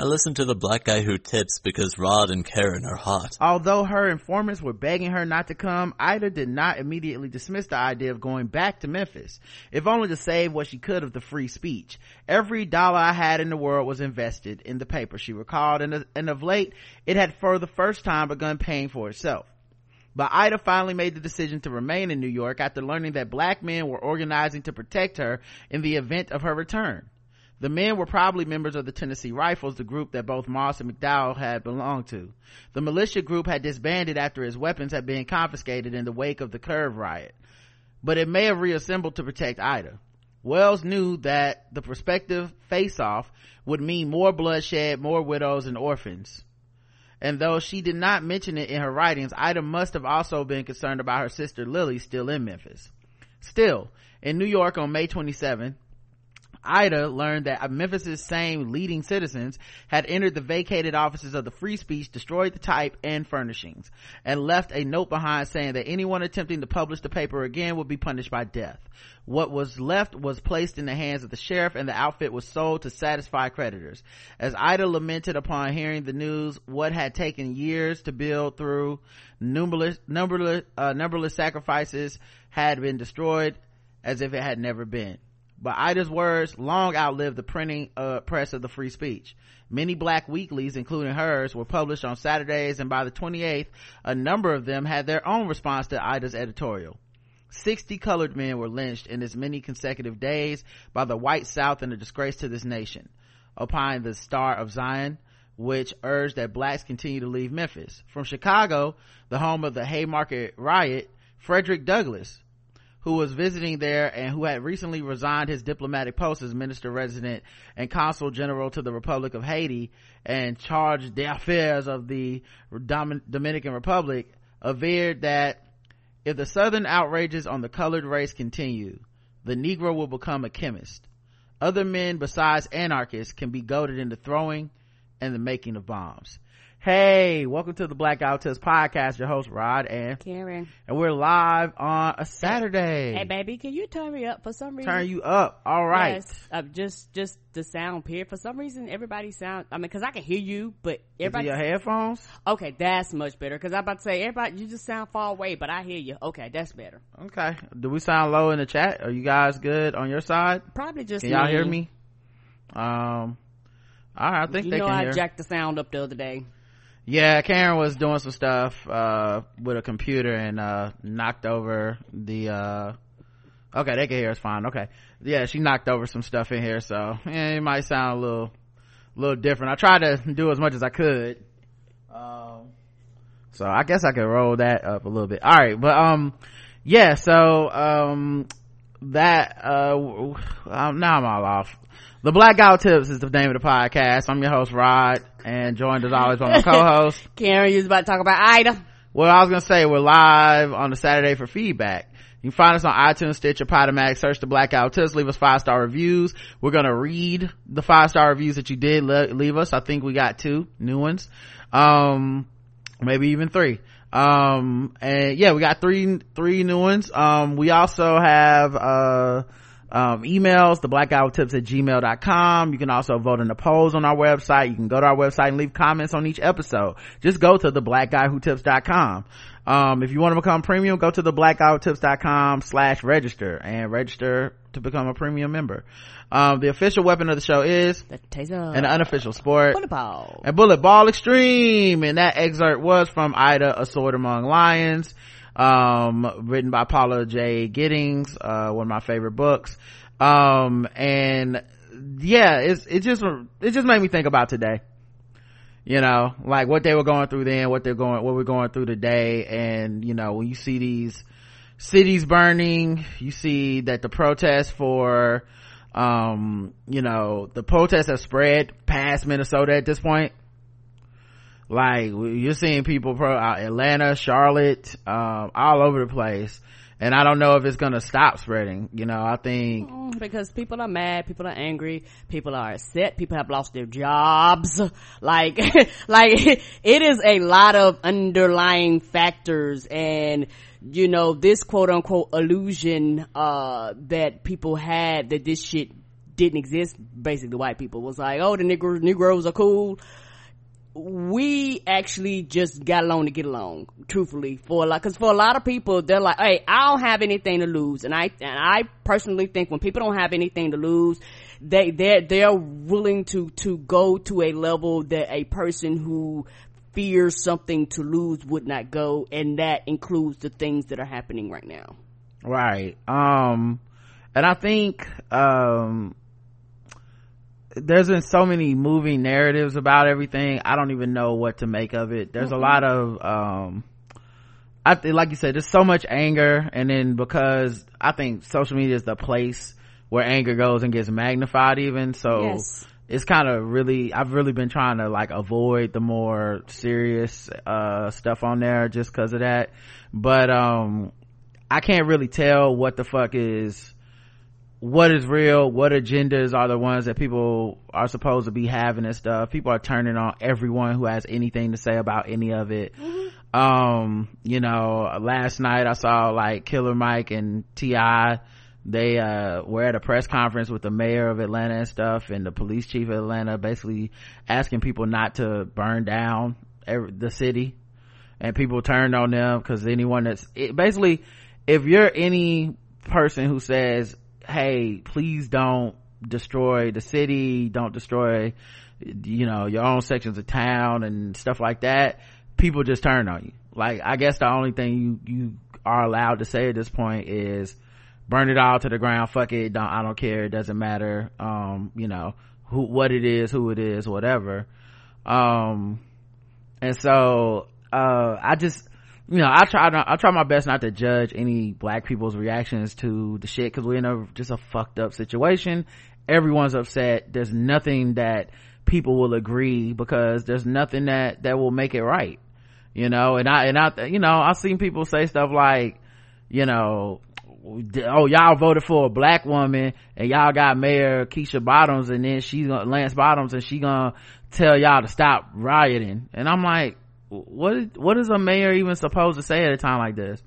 I listen to the black guy who tips because Rod and Karen are hot. Although her informants were begging her not to come, Ida did not immediately dismiss the idea of going back to Memphis, if only to save what she could of the free speech. Every dollar I had in the world was invested in the paper, she recalled, and, and of late, it had for the first time begun paying for itself. But Ida finally made the decision to remain in New York after learning that black men were organizing to protect her in the event of her return. The men were probably members of the Tennessee Rifles, the group that both Moss and McDowell had belonged to. The militia group had disbanded after his weapons had been confiscated in the wake of the Curve riot. But it may have reassembled to protect Ida. Wells knew that the prospective face-off would mean more bloodshed, more widows and orphans. And though she did not mention it in her writings, Ida must have also been concerned about her sister Lily still in Memphis. Still, in New York on May 27, Ida learned that Memphis's same leading citizens had entered the vacated offices of the Free Speech, destroyed the type and furnishings, and left a note behind saying that anyone attempting to publish the paper again would be punished by death. What was left was placed in the hands of the sheriff and the outfit was sold to satisfy creditors. As Ida lamented upon hearing the news, what had taken years to build through numberless, numberless, uh, numberless sacrifices had been destroyed as if it had never been but Ida's words long outlived the printing uh, press of the free speech. Many black weeklies, including hers, were published on Saturdays, and by the 28th, a number of them had their own response to Ida's editorial. 60 colored men were lynched in as many consecutive days by the white South and a disgrace to this nation. Opined the Star of Zion, which urged that blacks continue to leave Memphis. From Chicago, the home of the Haymarket riot, Frederick Douglass, who was visiting there and who had recently resigned his diplomatic post as minister resident and consul general to the Republic of Haiti and chargé d'affaires of the Dominican Republic, averred that if the southern outrages on the colored race continue, the Negro will become a chemist. Other men besides anarchists can be goaded into throwing and the making of bombs. Hey, welcome to the Black Guy Who podcast. Your host Rod and Karen, and we're live on a Saturday. Hey, baby, can you turn me up for some reason? Turn you up. All right. Yes, uh, just just the sound period. For some reason, everybody sound. I mean, because I can hear you, but everybody. your headphones. Okay, that's much better. Because I'm about to say everybody, you just sound far away, but I hear you. Okay, that's better. Okay. Do we sound low in the chat? Are you guys good on your side? Probably just. Can y'all hear me? Um. All right, I think you they know can I hear. jacked the sound up the other day yeah karen was doing some stuff uh, with a computer and uh, knocked over the uh, okay they can hear us fine okay. Yeah she knocked over some stuff in here so yeah, it might sound a little little different. I tried to do as much as i could. Um, so i guess i could roll that up a little bit. All right but um yeah so um that uh now i'm all off. The Black Guy Tips is the name of the podcast. I'm your host, Rod, and joined as always by my co-host. Karen, you was about to talk about Ida. Well, I was gonna say we're live on the Saturday for feedback. You can find us on iTunes, Stitcher, Podomatic, search the Blackout Tips, leave us five star reviews. We're gonna read the five star reviews that you did le- leave us. I think we got two new ones. Um, maybe even three. Um, and yeah, we got three, three new ones. Um, we also have, uh, um, emails, the black guy who tips at gmail.com. You can also vote in the polls on our website. You can go to our website and leave comments on each episode. Just go to the black guy who tips.com. Um, if you want to become premium, go to the black guy tips.com slash register and register to become a premium member. Um, the official weapon of the show is the taser. An unofficial sport. Bullet ball. And bullet ball extreme. And that excerpt was from Ida, A Sword Among Lions um, written by Paula J. Giddings, uh, one of my favorite books. Um, and yeah, it's, it just, it just made me think about today. You know, like what they were going through then, what they're going, what we're going through today. And, you know, when you see these cities burning, you see that the protests for, um, you know, the protests have spread past Minnesota at this point like you're seeing people pro uh, atlanta charlotte um, all over the place. And i don't know if it's gonna stop spreading you know i think mm, because people are mad people are angry people are upset people have lost their jobs. Like like it is a lot of underlying factors and you know this quote unquote illusion uh that people had that this shit didn't exist basically white people was like oh the negroes negroes are cool we actually just got along to get along truthfully for a lot because for a lot of people they're like hey i don't have anything to lose. And i and i personally think when people don't have anything to lose they they're they're willing to to go to a level that a person who fears something to lose would not go and that includes the things that are happening right now. Right. Um and i think um there's been so many moving narratives about everything. I don't even know what to make of it. There's mm-hmm. a lot of um i think like you said there's so much anger. And then because i think social media is the place where anger goes and gets magnified even. So yes. it's kind of really i've really been trying to like avoid the more serious uh stuff on there just because of that. But um i can't really tell what the fuck is what is real what agendas are the ones that people are supposed to be having and stuff. People are turning on everyone who has anything to say about any of it. Mm-hmm. um you know last night i saw like killer mike and ti they uh were at a press conference with the mayor of atlanta and stuff and the police chief of atlanta basically asking people not to burn down every, the city. And people turned on them because anyone that's it, basically if you're any person who says hey please don't destroy the city don't destroy you know your own sections of town and stuff like that. People just turn on you. Like i guess the only thing you you are allowed to say at this point is burn it all to the ground fuck it don't i don't care it doesn't matter um you know who what it is who it is whatever. Um and so uh i just you know, I try I try my best not to judge any black people's reactions to the shit because we're in a just a fucked up situation. Everyone's upset. There's nothing that people will agree because there's nothing that that will make it right. You know, and I and I you know I've seen people say stuff like, you know, oh y'all voted for a black woman and y'all got Mayor Keisha Bottoms and then she's gonna Lance Bottoms and she gonna tell y'all to stop rioting. And I'm like what what is a mayor even supposed to say at a time like this?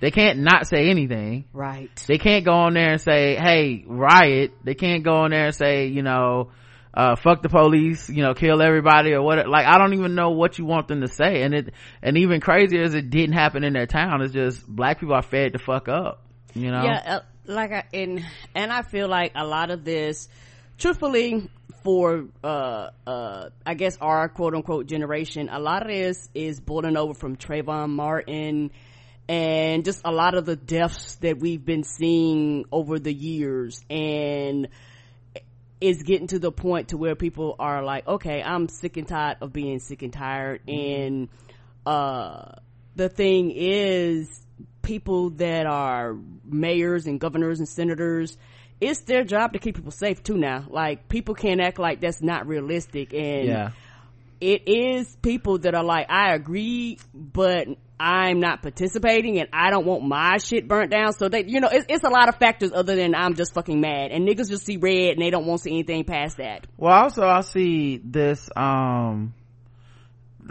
They can't not say anything. Right. They can't go on there and say hey riot. They can't go on there and say you know uh, fuck the police you know kill everybody or what like i don't even know what you want them to say. And it and even crazier is it didn't happen in their town. It's just black people are fed to fuck up you know? Yeah uh, like I, and and i feel like a lot of this truthfully for uh uh I guess our quote unquote generation, a lot of this is boiling over from Trayvon Martin and just a lot of the deaths that we've been seeing over the years and is getting to the point to where people are like, okay, I'm sick and tired of being sick and tired. Mm-hmm. And, uh, the thing is people that are mayors and governors and senators, it's their job to keep people safe too now. Like people can't act like that's not realistic and yeah. it is people that are like, I agree, but I'm not participating and I don't want my shit burnt down. So they, you know, it's, it's a lot of factors other than I'm just fucking mad and niggas just see red and they don't want to see anything past that. Well, also I see this, um,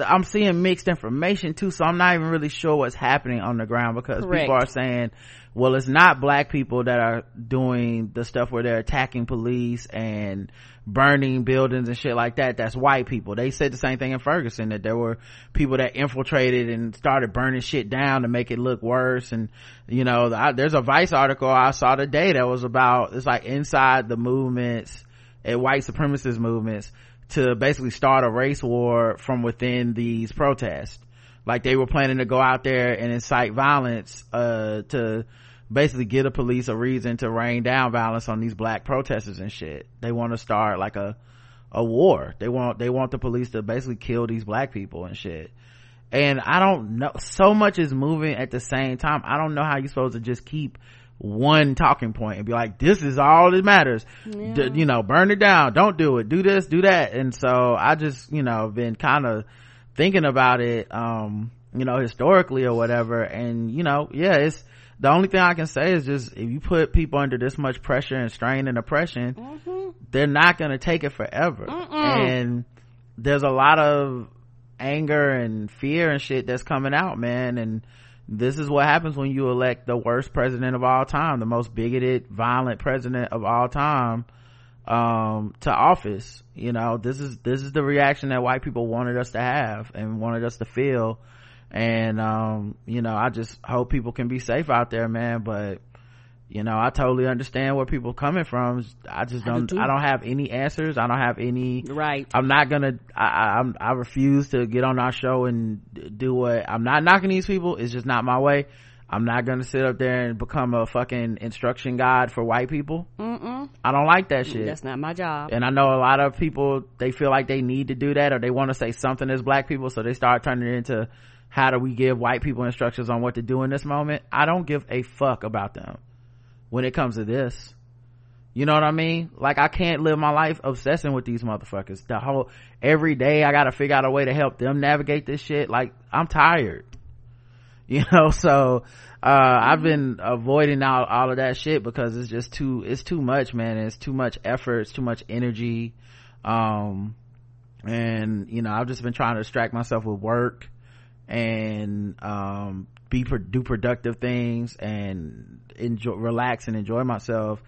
I'm seeing mixed information too, so I'm not even really sure what's happening on the ground because Correct. people are saying well it's not black people that are doing the stuff where they're attacking police and burning buildings and shit like that. That's white people. They said the same thing in ferguson that there were people that infiltrated and started burning shit down to make it look worse. And you know I, there's a vice article i saw today that was about it's like inside the movements and white supremacist movements to basically start a race war from within these protests. Like they were planning to go out there and incite violence uh, to basically give the police a reason to rain down violence on these black protesters and shit. They want to start like a a war. They want they want the police to basically kill these black people and shit. And i don't know so much is moving at the same time. I don't know how you're supposed to just keep one talking point and be like this is all that matters. Yeah. D- you know burn it down. Don't do it. Do this do that. And so i just you know been kind of thinking about it um you know historically or whatever. And you know yeah it's the only thing I can say is just if you put people under this much pressure and strain and oppression, mm-hmm. they're not going to take it forever. Mm-mm. And there's a lot of anger and fear and shit that's coming out, man. And this is what happens when you elect the worst president of all time, the most bigoted, violent president of all time. um to office you know this is this is the reaction that white people wanted us to have and wanted us to feel and um you know i just hope people can be safe out there man but you know i totally understand where people coming from. I just do don't too. I, don't have any answers. I don't have any right. I'm not gonna i I- i'm i refuse to get on our show and do what i'm not knocking these people. It's just not my way. I'm not gonna sit up there and become a fucking instruction guide for white people. Mm-mm. i don't like that shit. That's not my job. And I know a lot of people, they feel like they need to do that or they want to say something as black people. So they start turning it into how do we give white people instructions on what to do in this moment? I don't give a fuck about them when it comes to this. You know what I mean? Like I can't live my life obsessing with these motherfuckers. The whole, every day I gotta figure out a way to help them navigate this shit. Like I'm tired. You know, so, uh, I've been avoiding all, all of that shit because it's just too, it's too much, man. It's too much effort. It's too much energy. Um, and, you know, I've just been trying to distract myself with work and, um, be, do productive things and enjoy, relax and enjoy myself.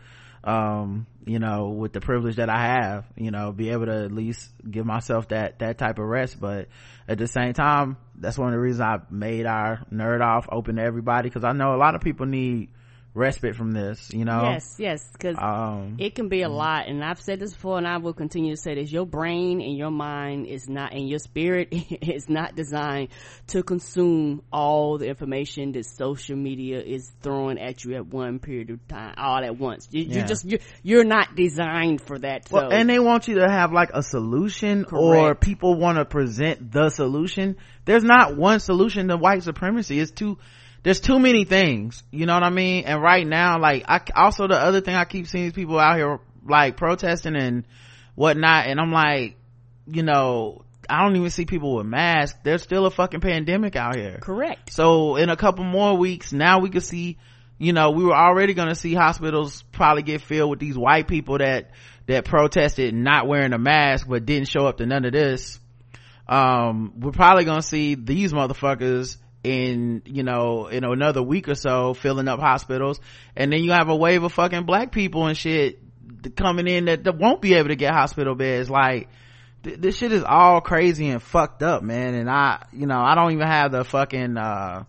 Um, you know, with the privilege that I have, you know, be able to at least give myself that, that type of rest. But at the same time, that's one of the reasons I made our nerd off open to everybody because I know a lot of people need respite from this, you know? yes yes because Um, it can be a lot and i've said this before and i will continue to say this your brain and your mind is not and your spirit is not designed to consume all the information that social media is throwing at you at one period of time all at once you, Yeah. you just you're, you're not designed for that so Well, and they want you to have like a solution or people want to present the solution. There's not one solution to white supremacy. It's too, there's too many things. You know what I mean? And right now, like, I, also the other thing I keep seeing these people out here like protesting and whatnot. And I'm like, you know, I don't even see people with masks. There's still a fucking pandemic out here. correct So in a couple more weeks, now we could see, you know, we were already going to see hospitals probably get filled with these white people that, that protested not wearing a mask, but didn't show up to none of this. Um, we're probably going to see these motherfuckers in, you know, in another week or so filling up hospitals. And then you have a wave of fucking black people and shit coming in that, that won't be able to get hospital beds. Like, th- this shit is all crazy and fucked up, man. And I, you know, I don't even have the fucking, uh,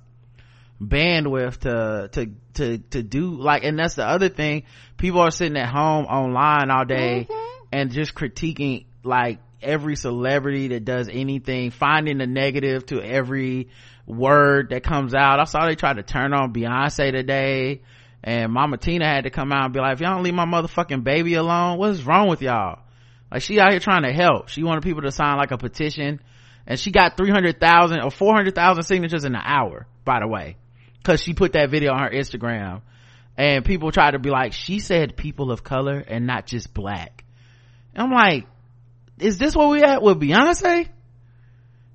bandwidth to, to, to, to do like, and that's the other thing. People are sitting at home online all day and just critiquing like every celebrity that does anything, finding the negative to every word that comes out. I saw they tried to turn on Beyonce today and Mama Tina had to come out and be like, if y'all don't leave my motherfucking baby alone, what is wrong with y'all? Like she out here trying to help. She wanted people to sign like a petition and she got 300,000 or 400,000 signatures in an hour, by the way, cause she put that video on her Instagram and people tried to be like, she said people of color and not just black. And I'm like, is this where we at with Beyonce?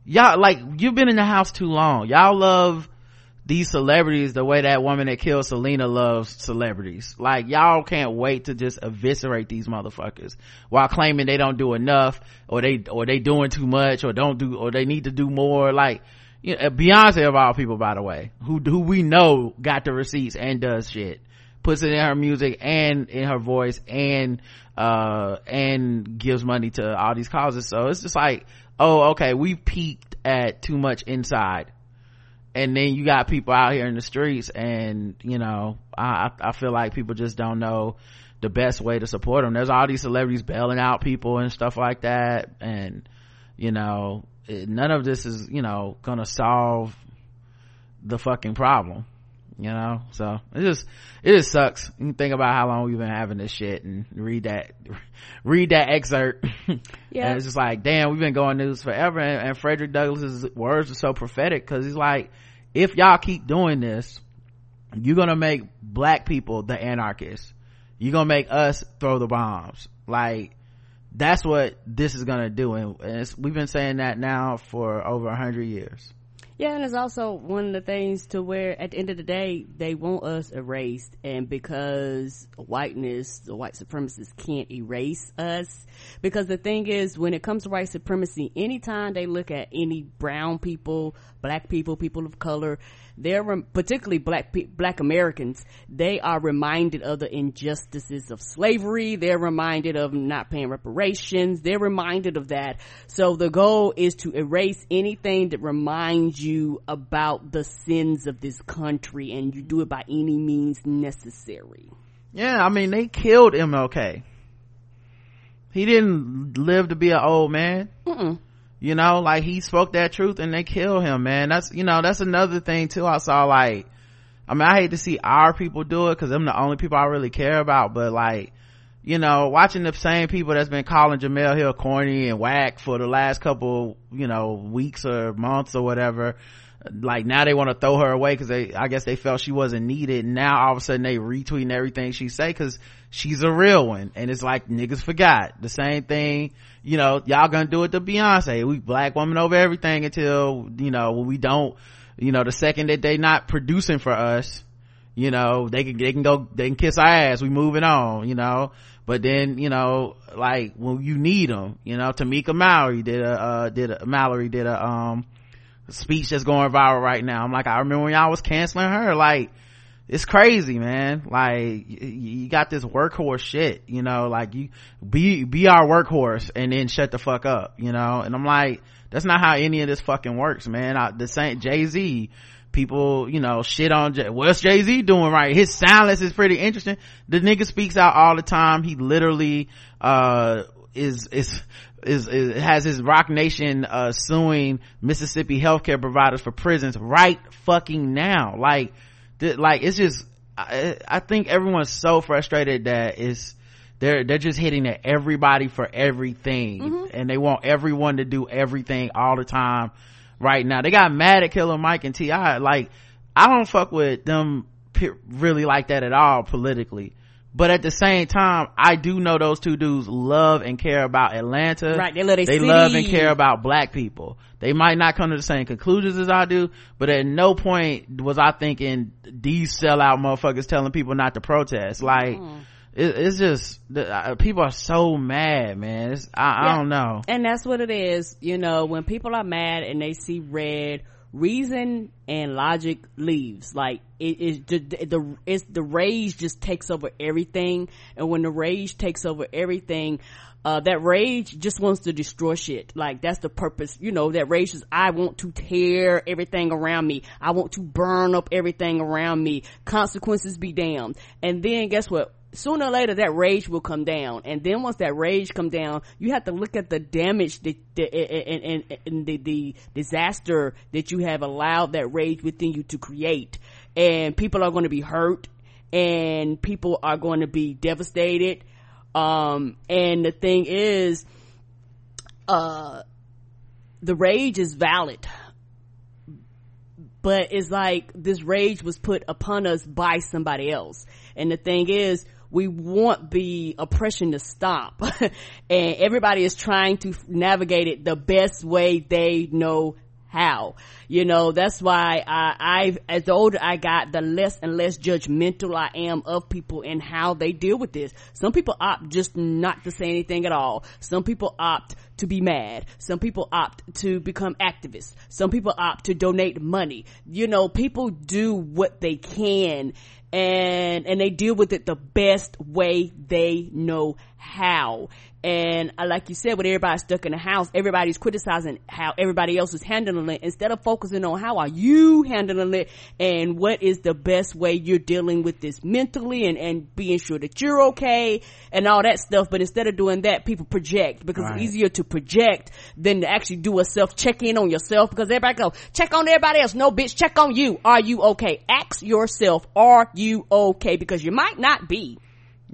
Y'all, like, you've been in the house too long. Y'all love these celebrities the way that woman that killed Selena loves celebrities. Like, y'all can't wait to just eviscerate these motherfuckers while claiming they don't do enough or they, or they doing too much or don't do, or they need to do more. Like, you know, Beyonce of all people, by the way, who, who we know got the receipts and does shit puts it in her music and in her voice and uh and gives money to all these causes so it's just like oh okay we peaked at too much inside. And then you got people out here in the streets and you know i i feel like people just don't know the best way to support them there's all these celebrities bailing out people and stuff like that. And you know none of this is you know gonna solve the fucking problem you know? So it just it just sucks. You think about how long we've been having this shit and read that read that excerpt. Yeah. and it's just like damn we've been going news forever. And, and frederick douglass's words are so prophetic because he's like if y'all keep doing this you're gonna make black people the anarchists. You're gonna make us throw the bombs. Like that's what this is gonna do. And it's, we've been saying that now for over a hundred years Yeah, and it's also one of the things to where at the end of the day, they want us erased. And because whiteness, the white supremacists can't erase us. Because the thing is, when it comes to white supremacy, anytime they look at any brown people, black people, people of color, they're particularly black black Americans. They are reminded of the injustices of slavery. They're reminded of not paying reparations. They're reminded of that. So the goal is to erase anything that reminds you about the sins of this country, and you do it by any means necessary. Yeah, I mean they killed MLK. He didn't live to be an old man. Mm-mm you know like he spoke that truth and they kill him man. That's you know that's another thing too i saw like i mean i hate to see our people do it because i'm the only people i really care about but like you know watching the same people that's been calling jemele hill corny and whack for the last couple you know weeks or months or whatever like now they want to throw her away because they i guess they felt she wasn't needed. Now all of a sudden they retweeting everything she say because she's a real one. And it's like niggas forgot. The same thing you know y'all gonna do it to beyonce. We black woman over everything until you know when we don't you know the second that they not producing for us you know they can they can go they can kiss our ass. We moving on you know. But then you know like when you need them you know tamika mallory did a uh, did a mallory did a um speech that's going viral right now. I'm like, I remember when y'all was canceling her. Like, it's crazy, man. Like, you got this workhorse shit, you know, like you be, be our workhorse and then shut the fuck up, you know? And I'm like, that's not how any of this fucking works, man. I, the same, Jay-Z, people, you know, shit on, Jay, what's Jay-Z doing right? His silence is pretty interesting. The nigga speaks out all the time. He literally, uh, is, is, is, is has his Roc Nation uh, suing Mississippi healthcare providers for prisons right fucking now. Like, th- like it's just I, I think everyone's so frustrated that it's they're they're just hitting at everybody for everything mm-hmm. and they want everyone to do everything all the time right now. They got mad at Killer Mike and T.I. Like I don't fuck with them really like that at all politically but at the same time i do know those two dudes love and care about atlanta. Right they love, they love and care about black people. They might not come to the same conclusions as i do but at no point was i thinking these sellout motherfuckers telling people not to protest. Like mm. it, it's just uh, people are so mad man. I, yeah. I don't know. And that's what it is you know when people are mad and they see red reason and logic leaves like it is the, it's the rage just takes over everything and when the rage takes over everything uh, that rage just wants to destroy shit. Like that's the purpose, you know, that rage is I want to tear everything around me. I want to burn up everything around me. Consequences be damned. And then guess what? Sooner or later that rage will come down. And then once that rage come down you have to look at the damage that, and, and, and the, the disaster that you have allowed that rage within you to create. And people are going to be hurt and people are going to be devastated. Um, and the thing is uh, the rage is valid. But it's like this rage was put upon us by somebody else. And the thing is we want the oppression to stop. And everybody is trying to navigate it the best way they know how. You know that's why i i as the older i got the less and less judgmental i am of people and how they deal with this. Some people opt just not to say anything at all. Some people opt to be mad. Some people opt to become activists. Some people opt to donate money. You know people do what they can and and they deal with it the best way they know how and uh, like you said, with everybody stuck in the house, everybody's criticizing how everybody else is handling it instead of focusing on how are you handling it and what is the best way you're dealing with this mentally and, and being sure that you're okay and all that stuff. But instead of doing that, people project because right. it's easier to project than to actually do a self check in on yourself because everybody go, check on everybody else. No bitch, check on you. Are you okay? Ask yourself, are you okay? Because you might not be.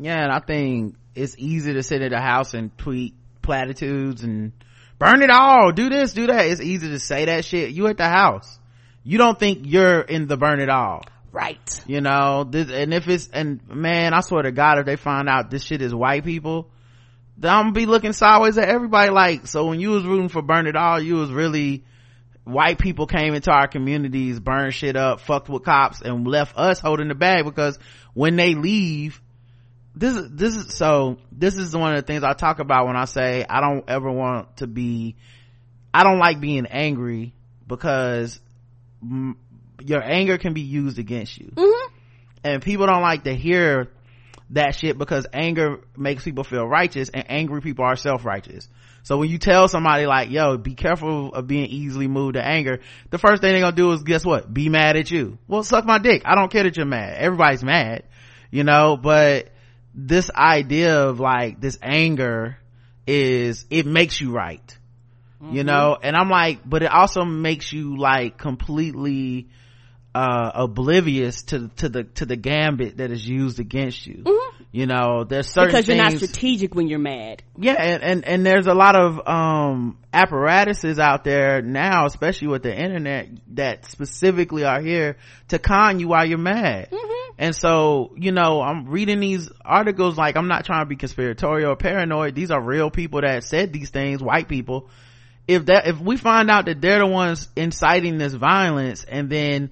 Yeah, and I think it's easy to sit at a house and tweet platitudes and burn it all, do this, do that. It's easy to say that shit. You at the house. You don't think you're in the burn it all. Right. You know, this, and if it's, and man, I swear to God, if they find out this shit is white people, then I'm gonna be looking sideways at everybody like, so when you was rooting for burn it all, you was really white people came into our communities, burned shit up, fucked with cops, and left us holding the bag because when they leave, this is, this is, so, this is one of the things I talk about when I say I don't ever want to be, I don't like being angry because m- your anger can be used against you. Mm-hmm. And people don't like to hear that shit because anger makes people feel righteous and angry people are self-righteous. So when you tell somebody like, yo, be careful of being easily moved to anger, the first thing they're gonna do is guess what? Be mad at you. Well, suck my dick. I don't care that you're mad. Everybody's mad, you know, but this idea of like this anger is, it makes you right, mm-hmm. you know, and I'm like, but it also makes you like completely, uh, oblivious to to the to the gambit that is used against you. Mm-hmm. you know there's certain because you're things, not strategic when you're mad. Yeah and, and and there's a lot of um apparatuses out there now especially with the internet that specifically are here to con you while you're mad. Mm-hmm. and so you know i'm reading these articles like i'm not trying to be conspiratorial or paranoid. These are real people that said these things white people. If that if we find out that they're the ones inciting this violence and then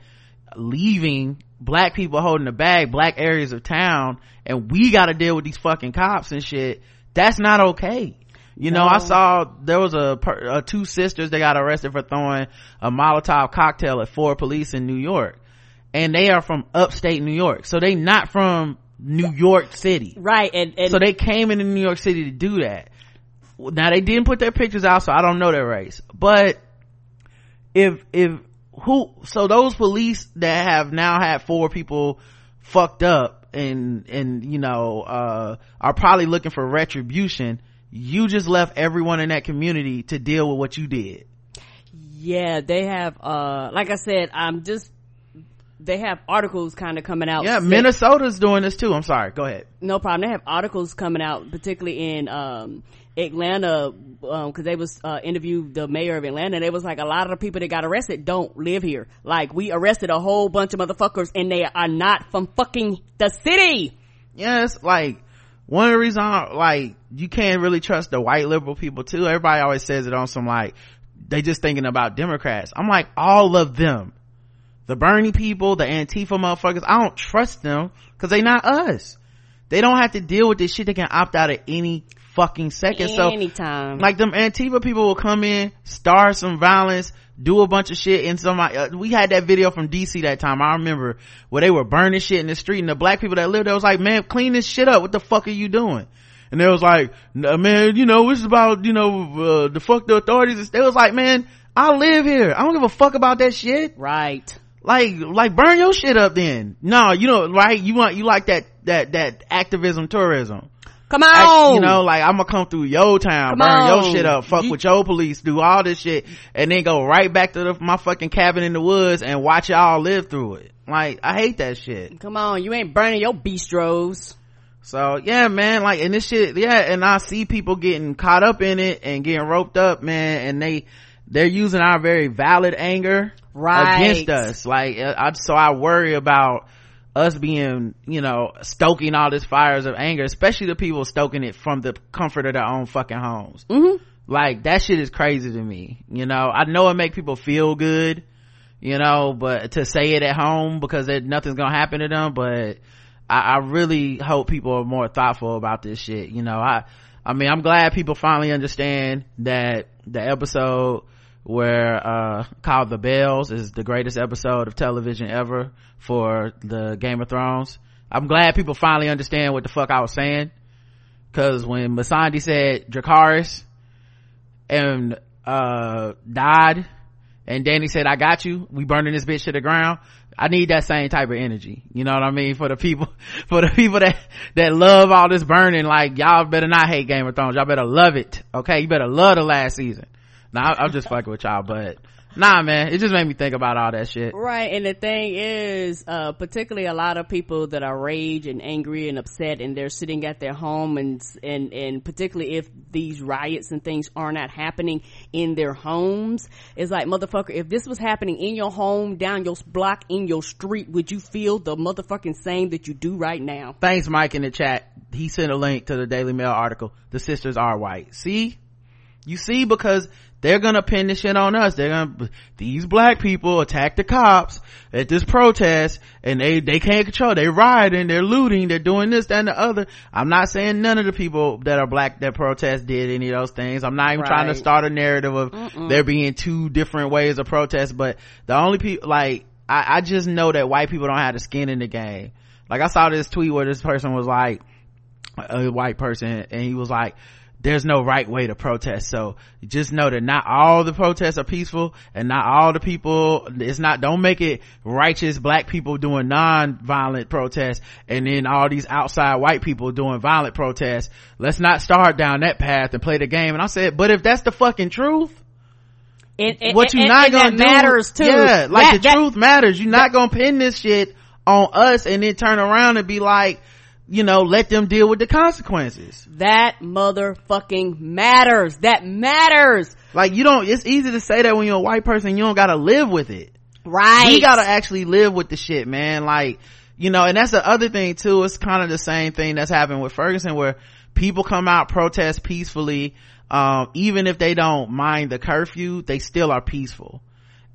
leaving black people holding the bag, black areas of town, and we gotta deal with these fucking cops and shit. That's not okay. You know, no. I saw there was a, a, uh, two sisters that got arrested for throwing a Molotov cocktail at four police in New York, and they are from upstate New York, so they not from New York City, right? And, and so they came into New York City to do that. Now they didn't put their pictures out, so I don't know their race, but if if who so those police that have now had four people fucked up and and you know uh are probably looking for retribution you just left everyone in that community to deal with what you did. Yeah they have uh like i said i'm just they have articles kind of coming out yeah minnesota's doing this too. I'm sorry. Go ahead. No problem. They have articles coming out particularly in um Atlanta, um, cause they was, uh, interviewed the mayor of Atlanta and it was like a lot of the people that got arrested don't live here. Like we arrested a whole bunch of motherfuckers and they are not from fucking the city. Yes, like, one of the reasons, I, like, you can't really trust the white liberal people too. Everybody always says it on some like, they just thinking about Democrats. I'm like, all of them. The Bernie people, the Antifa motherfuckers, I don't trust them cause they not us. They don't have to deal with this shit. They can opt out of any fucking second. Anytime. So, like them Antifa people will come in, start some violence, do a bunch of shit and some, uh, we had that video from DC that time. I remember where they were burning shit in the street and the black people that lived there was like, man, clean this shit up. What the fuck are you doing? And they was like, man, you know, this is about, you know, uh, the fuck the authorities. They was like, man, I live here. I don't give a fuck about that shit. Right. Like, like burn your shit up then. No, you know, right? You want, you like that, that, that activism tourism. Come on. you know, like I'm gonna come through your town, burn on. your shit up, fuck you, with your police, do all this shit, and then go right back to the, my fucking cabin in the woods and watch y'all live through it. Like, I hate that shit. Come on, you ain't burning your bistros. So yeah, man, like, and this shit, yeah, and I see people getting caught up in it and getting roped up, man, and they, they're using our very valid anger right. against us. Like, uh, I, so I worry about, us being, you know, stoking all this fires of anger, especially the people stoking it from the comfort of their own fucking homes. Mm-hmm. Like that shit is crazy to me. You know, I know it make people feel good, you know, but to say it at home because it, nothing's gonna happen to them, but I, I really hope people are more thoughtful about this shit. You know, I, I mean, I'm glad people finally understand that the episode where uh called the bells is the greatest episode of television ever for the game of thrones. I'm glad people finally understand what the fuck i was saying. Because when Missandei said dracarys and uh died and danny said i got you. We burning this bitch to the ground. I need that same type of energy. You know what i mean? For the people for the people that that love all this burning like y'all better not hate game of thrones. Y'all better love it. Okay? You better love the last season Nah, I'm just fucking with y'all, but nah, man, it just made me think about all that shit. Right, and the thing is, uh, particularly a lot of people that are rage and angry and upset, and they're sitting at their home, and and and particularly if these riots and things are not happening in their homes, it's like motherfucker. If this was happening in your home, down your block, in your street, would you feel the motherfucking same that you do right now? Thanks, Mike, in the chat. He sent a link to the Daily Mail article. The sisters are white. See, you see, because they're gonna pin this shit on us. They're gonna, these black people attack the cops at this protest and they, they can't control. They rioting, they're looting, they're doing this, that, and the other. I'm not saying none of the people that are black that protest did any of those things. I'm not even right. trying to start a narrative of Mm-mm. there being two different ways of protest, but the only people, like, I, I just know that white people don't have the skin in the game. Like I saw this tweet where this person was like, a white person, and he was like, there's no right way to protest. So just know that not all the protests are peaceful and not all the people, it's not, don't make it righteous black people doing non-violent protests and then all these outside white people doing violent protests. Let's not start down that path and play the game. And I said, but if that's the fucking truth, it, what you not gonna do matters too. Yeah, like that, the that, truth matters. You're not gonna pin this shit on us and then turn around and be like, you know, let them deal with the consequences. That motherfucking matters. That matters. Like you don't, it's easy to say that when you're a white person, you don't gotta live with it. Right. We gotta actually live with the shit, man. Like, you know, and that's the other thing too. It's kind of the same thing that's happened with Ferguson where people come out, protest peacefully. Um, even if they don't mind the curfew, they still are peaceful.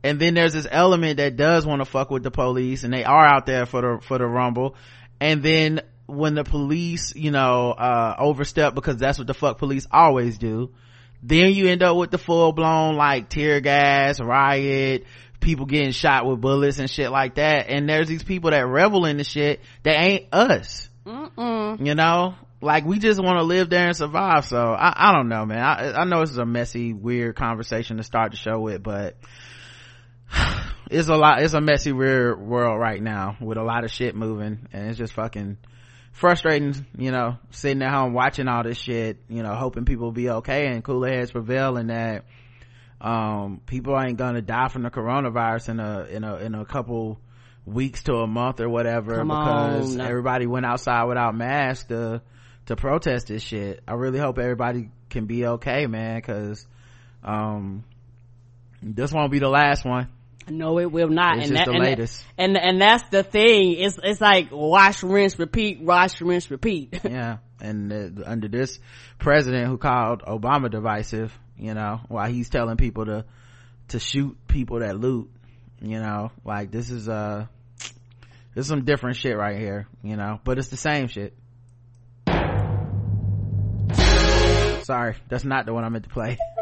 And then there's this element that does want to fuck with the police and they are out there for the, for the rumble. And then when the police, you know, uh, overstep because that's what the fuck police always do. Then you end up with the full blown like tear gas, riot, people getting shot with bullets and shit like that. And there's these people that revel in the shit that ain't us. Mm-mm. You know, like we just want to live there and survive. So I, I don't know, man. I, I know this is a messy, weird conversation to start the show with, but it's a lot, it's a messy, weird world right now with a lot of shit moving and it's just fucking, frustrating, you know, sitting at home watching all this shit, you know, hoping people will be okay and cooler heads prevail and that, um, people ain't gonna die from the coronavirus in a, in a, in a couple weeks to a month or whatever Come because on. everybody went outside without masks to, to protest this shit. I really hope everybody can be okay, man, cause, um, this won't be the last one. No, it will not. It's and just that, the and, latest. and and that's the thing. It's it's like wash, rinse, repeat, wash, rinse, repeat. yeah, and uh, under this president who called Obama divisive, you know, while he's telling people to to shoot people that loot, you know, like this is uh this is some different shit right here, you know, but it's the same shit. Sorry, that's not the one I meant to play.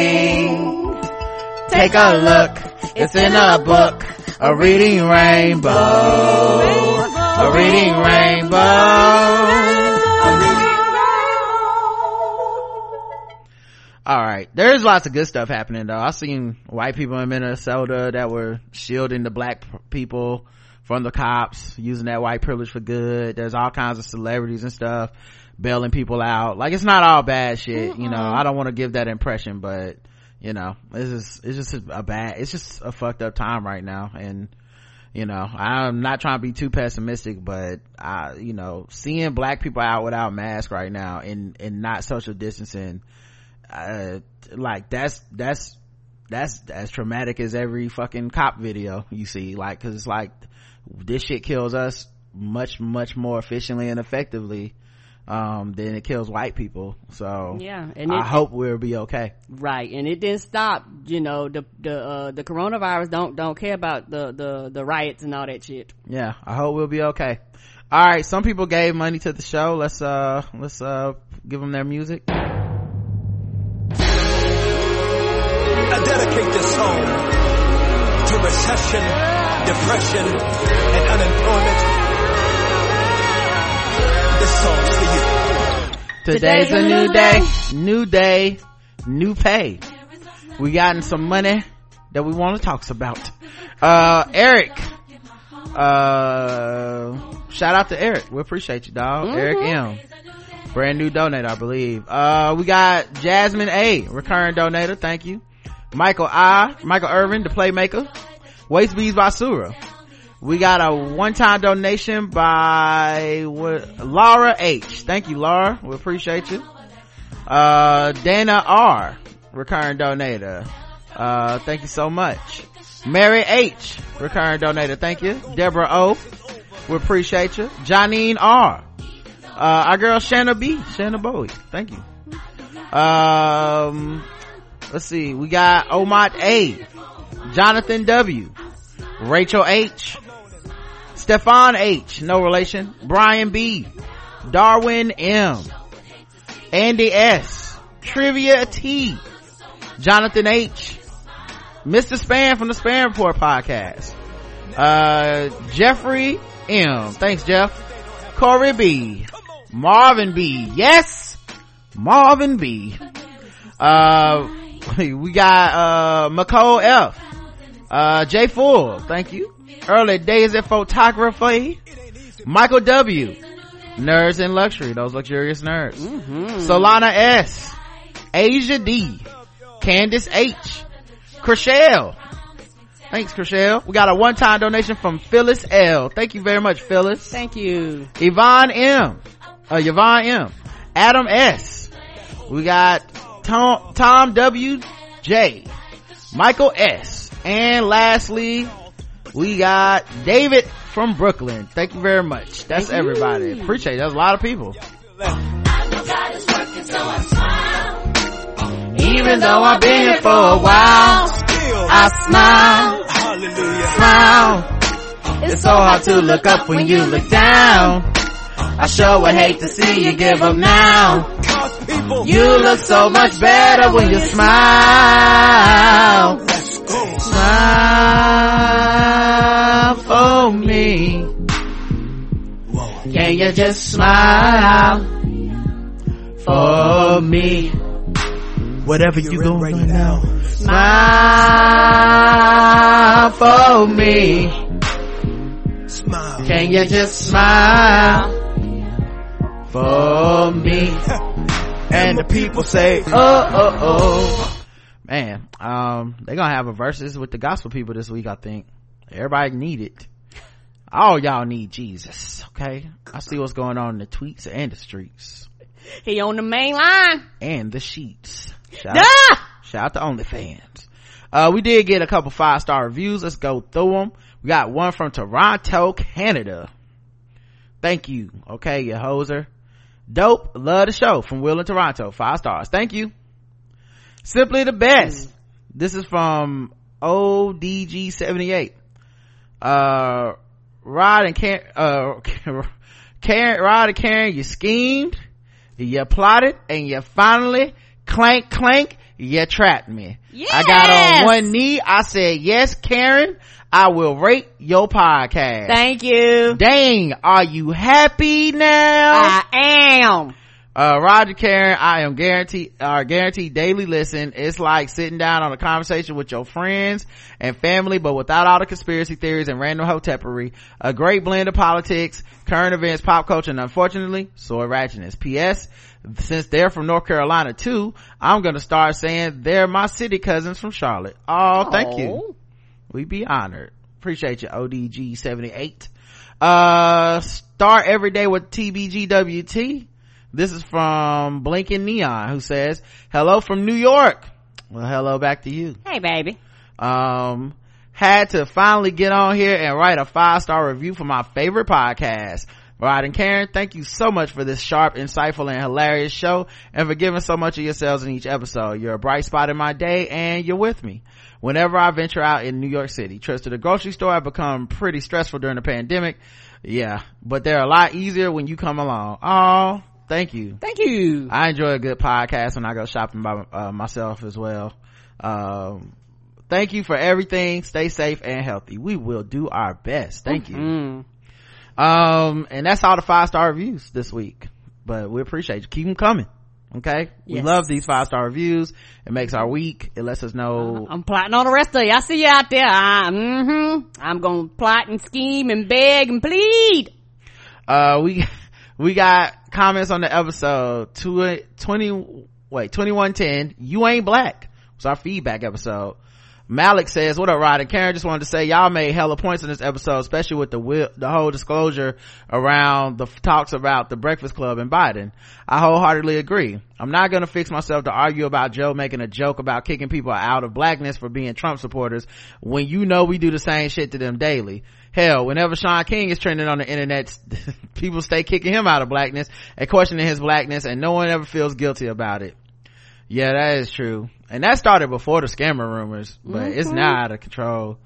Take a look. It's in a book, a reading rainbow, a reading rainbow. All right, there's lots of good stuff happening though. I've seen white people in Minnesota that were shielding the black people from the cops, using that white privilege for good. There's all kinds of celebrities and stuff bailing people out. Like it's not all bad shit, you know. I don't want to give that impression, but you know it's just it's just a bad it's just a fucked up time right now. And you know i'm not trying to be too pessimistic but i you know seeing black people out without masks right now and and not social distancing uh like that's that's that's as traumatic as every fucking cop video you see. Like because it's like this shit kills us much much more efficiently and effectively um then it kills white people. So yeah and i hope we'll be okay. Right and it didn't stop you know the the uh the coronavirus don't don't care about the the the riots and all that shit. Yeah i hope we'll be okay. All right some people gave money to the show. Let's uh let's uh give them their music. I dedicate this song to recession depression and unemployment this song's for you. Today's a new day, new day, new pay. We gotten some money that we want to talk about. Uh, Eric, uh, shout out to Eric. We appreciate you, dog. Mm-hmm. Eric M. Brand new donate, I believe. Uh, we got Jasmine A, recurring donator. Thank you. Michael I, Michael Irvin, the playmaker. Waste Bees by Sura. We got a one-time donation by Laura H. Thank you, Laura. We appreciate you. Uh, Dana R, recurring donator. Uh, thank you so much. Mary H, recurring donator. Thank you. Deborah O, we appreciate you. Janine R. Uh, our girl Shanna B, Shanna Bowie. Thank you. Um, let's see. We got Omot A, Jonathan W, Rachel H, Stefan H, no relation, Brian B, Darwin M, Andy S, Trivia T, Jonathan H, Mr. Span from the Span Report podcast, uh, Jeffrey M, thanks Jeff, Corey B, Marvin B, yes, Marvin B, uh, we got, uh, McCole F, uh, J Full, thank you, early days of photography, Michael W, Nerds in Luxury, those luxurious nerds. Solana S, Asia D, Candace H, Chriselle. Thanks, Chriselle. We got a one-time donation from Phyllis L. Thank you very much, Phyllis. Thank you. Yvonne M. Uh, Yvonne M. Adam S. We got Tom, Tom W. J. Michael S. And lastly, we got David from Brooklyn. Thank you very much. That's everybody. Appreciate it. That's a lot of people. Even though I've been here for a while, I smile, hallelujah. smile. It's so hard to look up when you look down. I sure would hate to see you give up now. You look so much better when you smile. Smile for me. Whoa. Can you just smile for me? Whatever you're doing right now, Smile for me. smile. Can you just smile for me? And the people say, Oh, oh, oh. Man, um, they're gonna have a verses with the gospel people this week, I think. Everybody need it. All y'all need Jesus, okay? I see what's going on in the tweets and the streets. He on the main line. And the sheets. Shout, Ah! shout out to OnlyFans. Uh, we did get a couple five star reviews. Let's go through them. We got one from Toronto, Canada. Thank you. Okay, you hoser. Dope. Love the show from Will in Toronto. Five stars. Thank you. Simply the best. This is from ODG78. Uh, Rod and Karen, uh, Karen, Rod and Karen, you schemed, you plotted, and you finally clank clank, you trapped me. yes. I got on one knee. I said, yes, Karen, I will rate your podcast. Thank you. Dang, are you happy now? I am. Uh roger karen i am guaranteed uh guaranteed daily listen. It's like sitting down on a conversation with your friends and family but without all the conspiracy theories and random hotepery. A great blend of politics current events pop culture and unfortunately soy ratchetness. Ps since they're from north carolina too i'm gonna start saying they're my city cousins from charlotte. Oh thank you. Oh. we be honored. Appreciate you odg 78 uh start every day with tbgwt this is from blinking neon who says hello from new york well hello back to you Hey, baby. um had to finally get on here and write a five star review for my favorite podcast Rod and Karen, thank you so much for this sharp, insightful, and hilarious show and for giving so much of yourselves in each episode. You're a bright spot in my day and you're with me. Whenever I venture out in New York City, trips to the grocery store have become pretty stressful during the pandemic. Yeah, but they're a lot easier when you come along. Oh, thank you. Thank you. I enjoy a good podcast when I go shopping by uh, myself as well. Um, thank you for everything. Stay safe and healthy. We will do our best. Thank you. Mm. Um, and that's all the five star reviews this week. But we appreciate you. Keep them coming. Okay. We Yes. love these five star reviews. It makes our week. It lets us know. I'm plotting on the rest of you. I see you out there. I, mm-hmm. I'm gonna plot and scheme and beg and plead. Uh, we, we got comments on the episode. Tw- 20, wait, 2110. You ain't black. It's our feedback episode. Malik says, what up, Rod and Karen? Just wanted to say y'all made hella points in this episode, especially with the will, the whole disclosure around the talks about the Breakfast Club and Biden. I wholeheartedly agree. I'm not gonna fix myself to argue about Joe making a joke about kicking people out of blackness for being Trump supporters when you know we do the same shit to them daily. Hell, whenever Shaun King is trending on the internet, people stay kicking him out of blackness and questioning his blackness and no one ever feels guilty about it. Yeah, that is true. And that started before the scammer rumors, but mm-hmm. it's now out of control.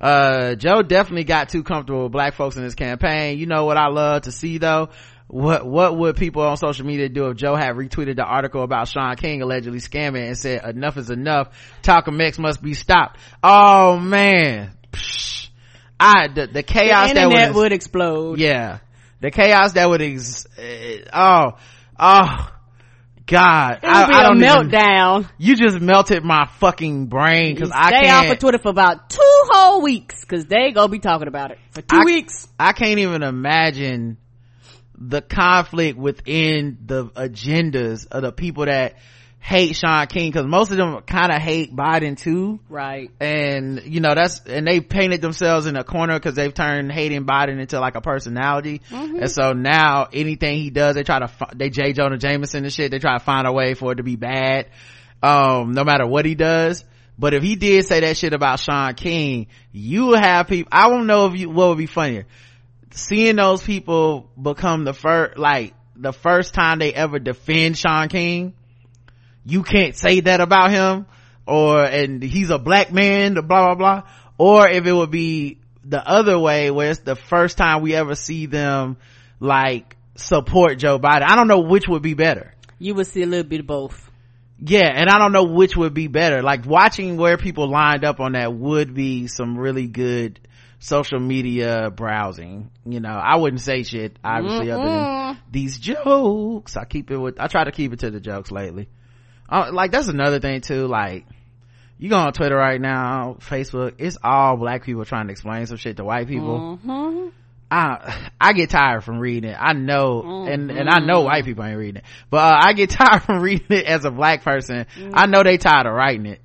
Uh, Joe definitely got too comfortable with black folks in his campaign. You know what I love to see though? What, what would people on social media do if Joe had retweeted the article about Shaun King allegedly scamming and said enough is enough? Talcum X must be stopped. Oh man. Psh. I, the, the chaos the that would, would explode. Yeah. The chaos that would ex, uh, oh, oh God, I, I, don't meltdown. Even, you just melted my fucking brain because I stay can't. off of Twitter for about two whole weeks because they gonna be talking about it for two I, weeks. I can't even imagine the conflict within the agendas of the people that hate Shaun King because most of them kind of hate Biden too. Right. And, you know, that's, and they painted themselves in a corner because they've turned hating Biden into like a personality. Mm-hmm. And so now anything he does, they try to, they J. Jonah Jameson and shit, they try to find a way for it to be bad. Um, no matter what he does. But if he did say that shit about Shaun King, you have people, I don't know if you, what would be funnier. Seeing those people become the first, like, the first time they ever defend Shaun King you can't say that about him or and he's a black man blah blah blah. Or if it would be the other way where it's the first time we ever see them like support joe biden. I don't know which would be better. You would see a little bit of both. Yeah and i don't know which would be better. Like watching where people lined up on that would be some really good social media browsing. You know i wouldn't say shit obviously mm other than these jokes. I keep it with i try to keep it to the jokes lately uh, like that's another thing too like you go on twitter right now facebook it's all black people trying to explain some shit to white people mm-hmm. I I get tired from reading it. I know, mm-hmm. and and I know white people ain't reading it, but uh, I get tired from reading it as a black person. Mm-hmm. I know they tired of writing it.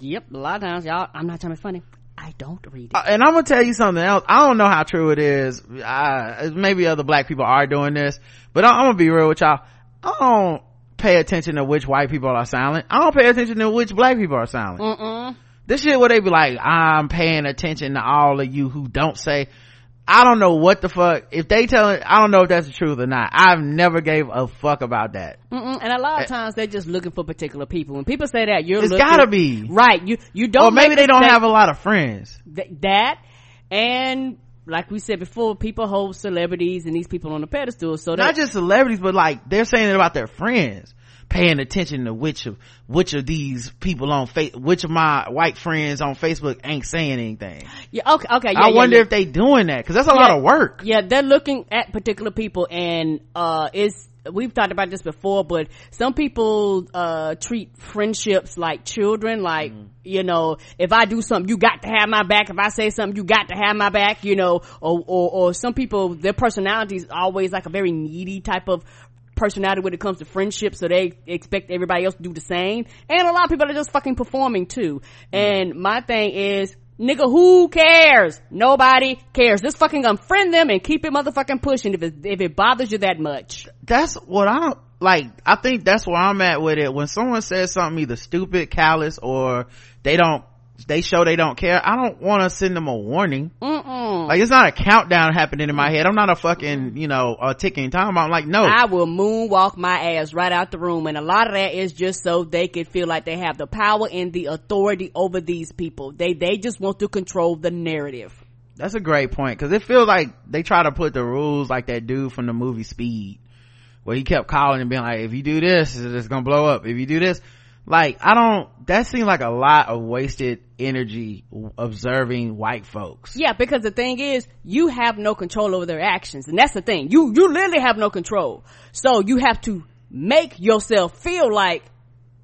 Yep, a lot of times, y'all. I'm not trying to be funny. I don't read it. Uh, and I'm gonna tell you something else. I don't know how true it is. I, maybe other black people are doing this, but I, I'm gonna be real with y'all. I don't pay attention to which white people are silent. I don't pay attention to which black people are silent. Mm-mm. This shit where they be like, I'm paying attention to all of you who don't say, I don't know what the fuck. If they tell it, I don't know if that's the truth or not. I've never gave a fuck about that. Mm-mm. And a lot of eh. times they're just looking for particular people. When people say that, you're it's looking, gotta be right. You you don't. Or maybe they don't have a lot of friends. Th- that and like we said before, people hold celebrities and these people on the pedestal. So not just celebrities, but like they're saying it about their friends, paying attention to which of which of these people on face, which of my white friends on Facebook ain't saying anything. Yeah, okay, okay. Yeah, I yeah, wonder yeah. if they doing that because that's a lot of work. Yeah, they're looking at particular people and uh, it's we've talked about this before, but some people, uh, treat friendships like children. Like, mm. you know, if I do something, you got to have my back. If I say something, you got to have my back, you know, or, or, or some people, their personality is always like a very needy type of personality when it comes to friendship so they expect everybody else to do the same and a lot of people are just fucking performing too mm. and my thing is Nigga, who cares? Nobody cares. Just fucking unfriend them and keep it motherfucking pushing if it, if it bothers you that much. That's what I like, I think that's where I'm at with it. When someone says something either stupid, callous, or they don't they show they don't care i don't want to send them a warning. Mm-mm. like it's not a countdown happening in my head. I'm not a fucking you know a ticking time i'm like no. I will moonwalk my ass right out the room and a lot of that is just so they can feel like they have the power and the authority over these people. They they just want to control the narrative. That's a great point because it feels like they try to put the rules like that dude from the movie speed where he kept calling and being like if you do this it's gonna blow up. If you do this like i don't that seems like a lot of wasted energy observing white folks. Yeah because the thing is you have no control over their actions. And that's the thing. You you literally have no control. So you have to make yourself feel like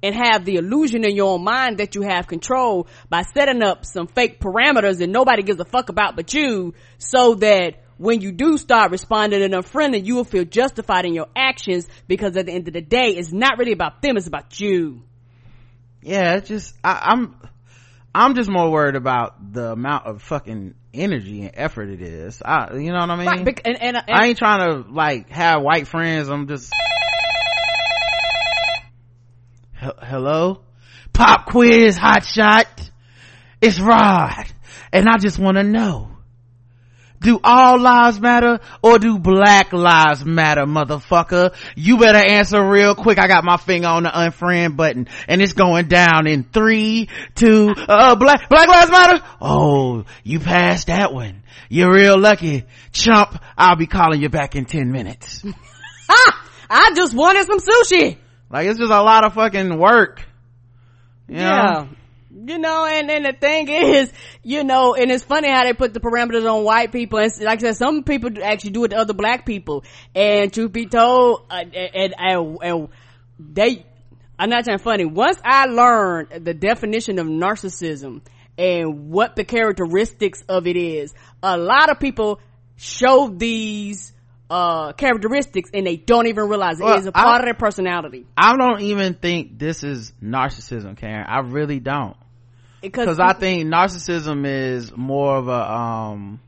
and have the illusion in your own mind that you have control by setting up some fake parameters that nobody gives a fuck about but you so that when you do start responding and unfriending, you will feel justified in your actions because at the end of the day, it's not really about them, it's about you. Yeah it's just I, i'm i'm just more worried about the amount of fucking energy and effort it is. I you know what i mean? Right, bec- and, and, and i ain't trying to like have white friends i'm just He- hello? Pop quiz hot shot. It's rod and i just want to know do all lives matter or do black lives matter, motherfucker? You better answer real quick. I got my finger on the unfriend button and it's going down in three, two, uh, black, black lives matter? Oh, you passed that one. You're real lucky. Chump, I'll be calling you back in 10 minutes. I just wanted some sushi. Like it's just a lot of fucking work. You know? You know, and, and the thing is, you know, and it's funny how they put the parameters on white people. And like I said, some people actually do it to other black people. And truth be told, uh, and, and, and they, I'm not saying funny. Once I learned the definition of narcissism and what the characteristics of it is, a lot of people show these uh characteristics and they don't even realize Well, it is a part I- of their personality. I don't even think this is narcissism, Karen. I really don't. Because I think narcissism is more of a um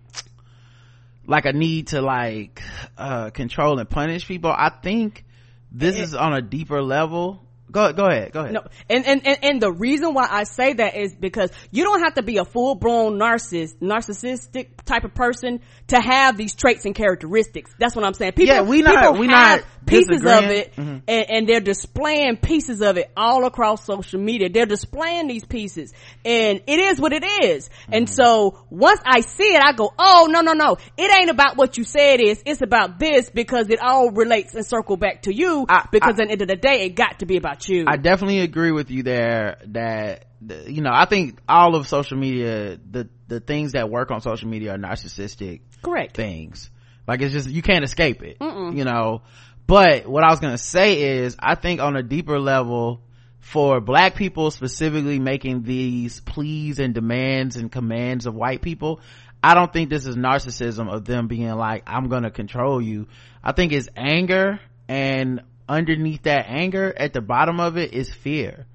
like a need to like uh control and punish people. I think this is on a deeper level. Go go ahead, go ahead. No, and, and, and, and the reason why I say that is because you don't have to be a full blown narcissist, narcissistic type of person to have these traits and characteristics. That's what I'm saying. People, Yeah, we not- people we not pieces of it Mhm. and, and they're displaying pieces of it all across social media. They're displaying these pieces and it is what it is. And Mm-hmm. so once I see it, I go, oh, no, no, no. It ain't about what you say it is. It's about this because it all relates and circle back to you I- because I- at the end of the day, it got to be about you. I definitely agree with you there that you know, I think all of social media the the things that work on social media are narcissistic Correct. things. Like it's just you can't escape it. You know. But what I was gonna say is I think on a deeper level for black people specifically making these pleas and demands and commands of white people, I don't think this is narcissism of them being like, I'm gonna control you. I think it's anger and underneath that anger at the bottom of it is fear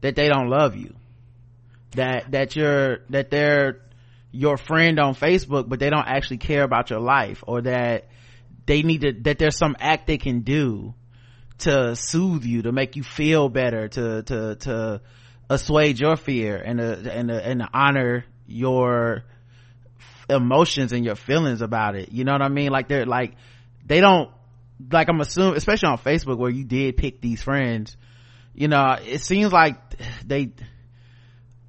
that they don't love you. That, that you're, that they're your friend on Facebook, but they don't actually care about your life or that they need to, that there's some act they can do to soothe you, to make you feel better, to, to, to assuage your fear and to, and to, and honor your emotions and your feelings about it. You know what I mean? Like they're like, they don't, like I'm assuming, especially on Facebook where you did pick these friends, you know, it seems like they,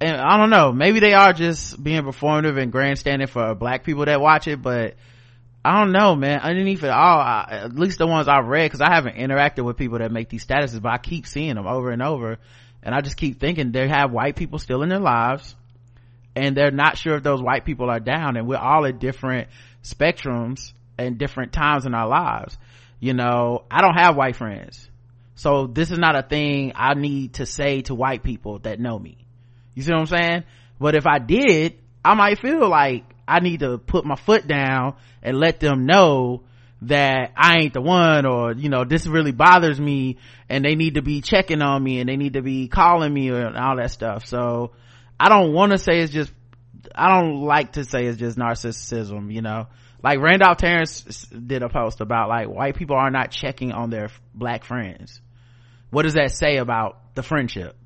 and I don't know, maybe they are just being performative and grandstanding for black people that watch it, but I don't know, man. Underneath it all, I, at least the ones I've read, cause I haven't interacted with people that make these statuses, but I keep seeing them over and over. And I just keep thinking they have white people still in their lives and they're not sure if those white people are down and we're all at different spectrums and different times in our lives. You know, I don't have white friends. So this is not a thing I need to say to white people that know me. You see what I'm saying? But if I did, I might feel like I need to put my foot down and let them know that I ain't the one or, you know, this really bothers me and they need to be checking on me and they need to be calling me and all that stuff. So I don't want to say it's just, I don't like to say it's just narcissism, you know. Like Randolph Terrence did a post about like white people are not checking on their black friends. What does that say about the friendship?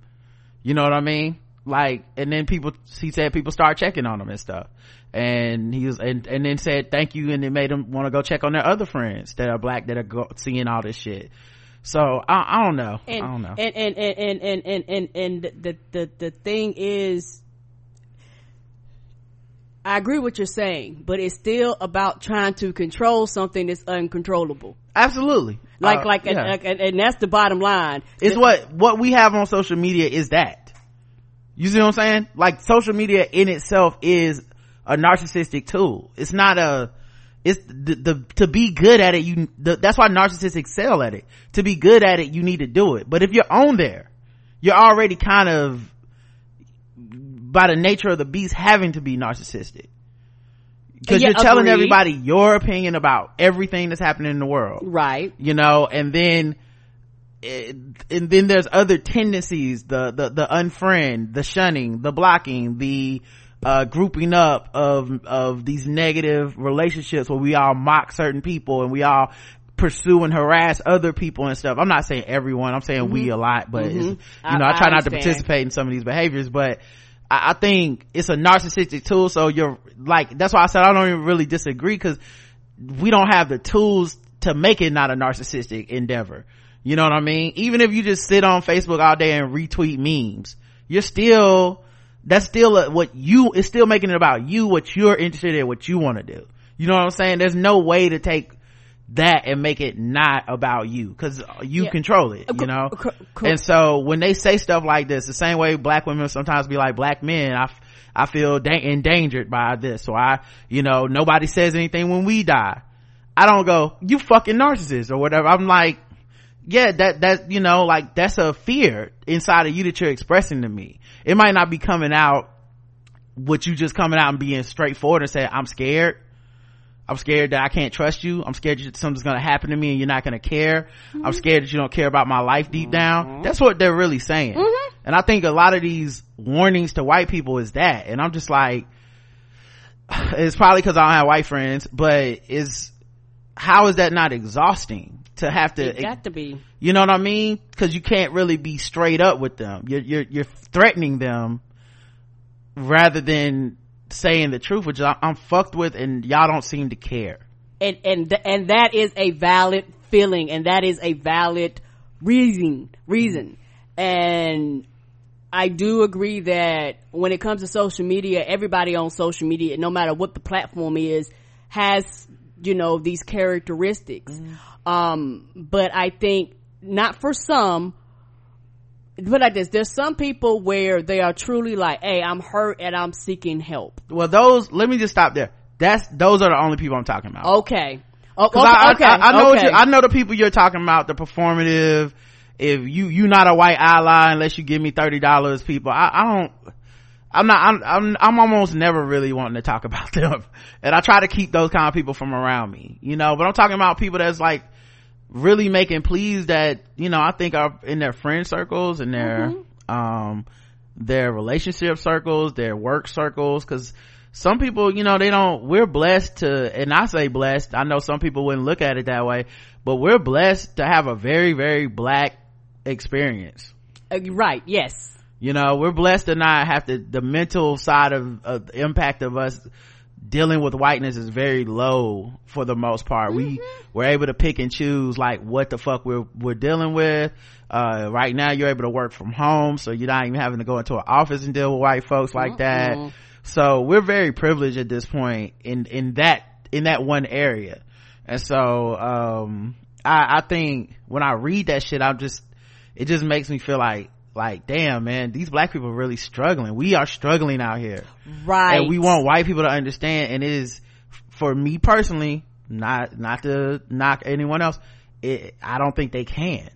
You know what I mean? Like, and then people, he said people start checking on them and stuff. And he was, and, and then said thank you and it made him want to go check on their other friends that are black that are go, seeing all this shit. So I, I don't know. and, I don't know. And and and and and and and, and the, the the thing is, I agree what you're saying, but it's still about trying to control something that's uncontrollable. Absolutely. Like Uh, like, yeah. and, and, and that's the bottom line. it's what what we have on social media is that you see what i'm saying like social media in itself is a narcissistic tool it's not a it's the, the to be good at it you the, that's why narcissists excel at it to be good at it you need to do it but if you're on there you're already kind of by the nature of the beast having to be narcissistic because Yeah, you're telling agreed. everybody your opinion about everything that's happening in the world Right. you know and then and then there's other tendencies the the the unfriend the shunning the blocking the uh, grouping up of of these negative relationships where we all mock certain people and we all pursue and harass other people and stuff i'm not saying everyone i'm saying mm-hmm. we a lot but mm-hmm. you know i, I try I not to participate in some of these behaviors but I, I think it's a narcissistic tool so you're like that's why i said i don't even really disagree because we don't have the tools to make it not a narcissistic endeavor you know what I mean? Even if you just sit on Facebook all day and retweet memes, you're still, that's still a, what you, it's still making it about you, what you're interested in, what you want to do. You know what I'm saying? There's no way to take that and make it not about you because you yeah. control it, you know? And so when they say stuff like this, the same way black women sometimes be like black men, I, I feel da- endangered by this. So I, you know, nobody says anything when we die. I don't go, you fucking narcissist or whatever. I'm like, yeah that that you know like that's a fear inside of you that you're expressing to me it might not be coming out with you just coming out and being straightforward and say i'm scared i'm scared that i can't trust you. I'm scared that something's gonna happen to me and you're not gonna care. Mm-hmm. i'm scared that you don't care about my life deep down. Mm-hmm. that's what they're really saying. Mm-hmm. and i think a lot of these warnings to white people is that. And i'm just like it's probably because i don't have white friends but is how is that not exhausting to have to it got to be. you know what i mean? Because you can't really be straight up with them. You're, you're you're threatening them rather than saying the truth which i'm fucked with and y'all don't seem to care and and and that is a valid feeling and that is a valid reason reason and I do agree that when it comes to social media, everybody on social media, no matter what the platform is, has, you know, these characteristics. Mm. Um, but I think not for some, but like this, there's some people where they are truly like, hey, I'm hurt and I'm seeking help. Well, those, let me just stop there. That's, those are the only people I'm talking about. Okay. Oh, okay, I, okay, I, I, know okay. I know the people you're talking about, the performative, if you, you not a white ally unless you give me $30 people. I, I don't, I'm not, I'm, I'm, I'm almost never really wanting to talk about them. And I try to keep those kind of people from around me, you know, but I'm talking about people that's like, really making pleas that you know i think are in their friend circles and their mm-hmm. um their relationship circles their work circles because some people you know they don't we're blessed to and i say blessed i know some people wouldn't look at it that way but we're blessed to have a very very black experience uh, right yes you know we're blessed to not have to the mental side of, of the impact of us dealing with whiteness is very low for the most part. Mm-hmm. We were able to pick and choose like what the fuck we're, we're dealing with. Uh, right now you're able to work from home, so you're not even having to go into an office and deal with white folks like that. So we're very privileged at this point in, in that, in that one area. And so, um, I, I think when I read that shit, I'm just, it just makes me feel like like damn man these black people are really struggling. We are struggling out here. Right and we want white people to understand and it is for me personally not not to knock anyone else it, i don't think they can.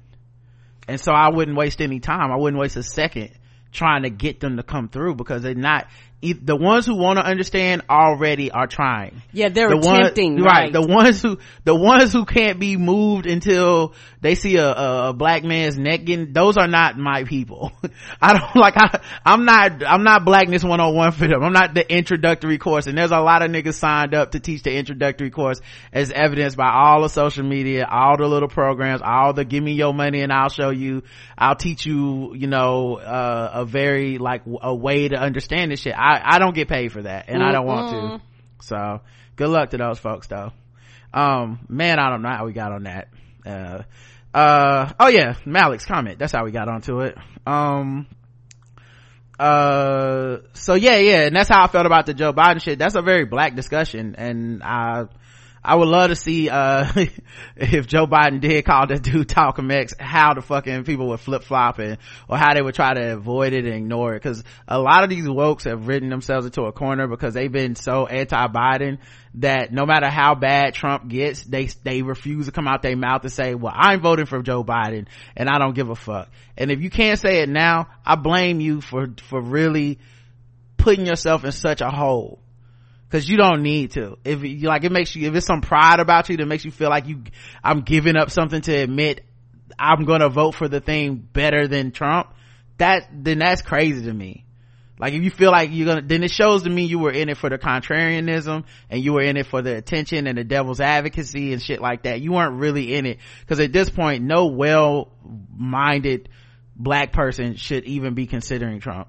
And so i wouldn't waste any time. I wouldn't waste a second trying to get them to come through because they're not the ones who want to understand already are trying. Yeah, they're the attempting. One, right. right. The ones who, the ones who can't be moved until they see a, a, black man's neck getting, those are not my people. I don't like, I, I'm not, I'm not blackness 101 for them. I'm not the introductory course. And there's a lot of niggas signed up to teach the introductory course as evidenced by all the social media, all the little programs, all the give me your money and I'll show you, I'll teach you, you know, uh, a very like a way to understand this shit. I I, I don't get paid for that and mm I don't want to. So good luck to those folks though. Um, man, I don't know how we got on that. Uh, uh, oh yeah, Malik's comment. That's how we got onto it. Um, uh, so yeah, yeah, and that's how I felt about the Joe Biden shit. That's a very black discussion and I, I would love to see, uh, if Joe Biden did call that dude Talcum X, how the fucking people would flip flop or how they would try to avoid it and ignore it. Cause a lot of these wokes have written themselves into a corner because they've been so anti-Biden that no matter how bad Trump gets, they, they refuse to come out their mouth and say, well, I'm voting for Joe Biden and I don't give a fuck. And if you can't say it now, I blame you for, for really putting yourself in such a hole Cause you don't need to. If you like, it makes you, if it's some pride about you that makes you feel like you, I'm giving up something to admit i'm gonna vote for the thing better than trump that then that's crazy to me. Like if you feel like you're gonna then it shows to me you were in it for the contrarianism and you were in it for the attention and the devil's advocacy and shit like that. You weren't really in it. Because at this point no well-minded black person should even be considering trump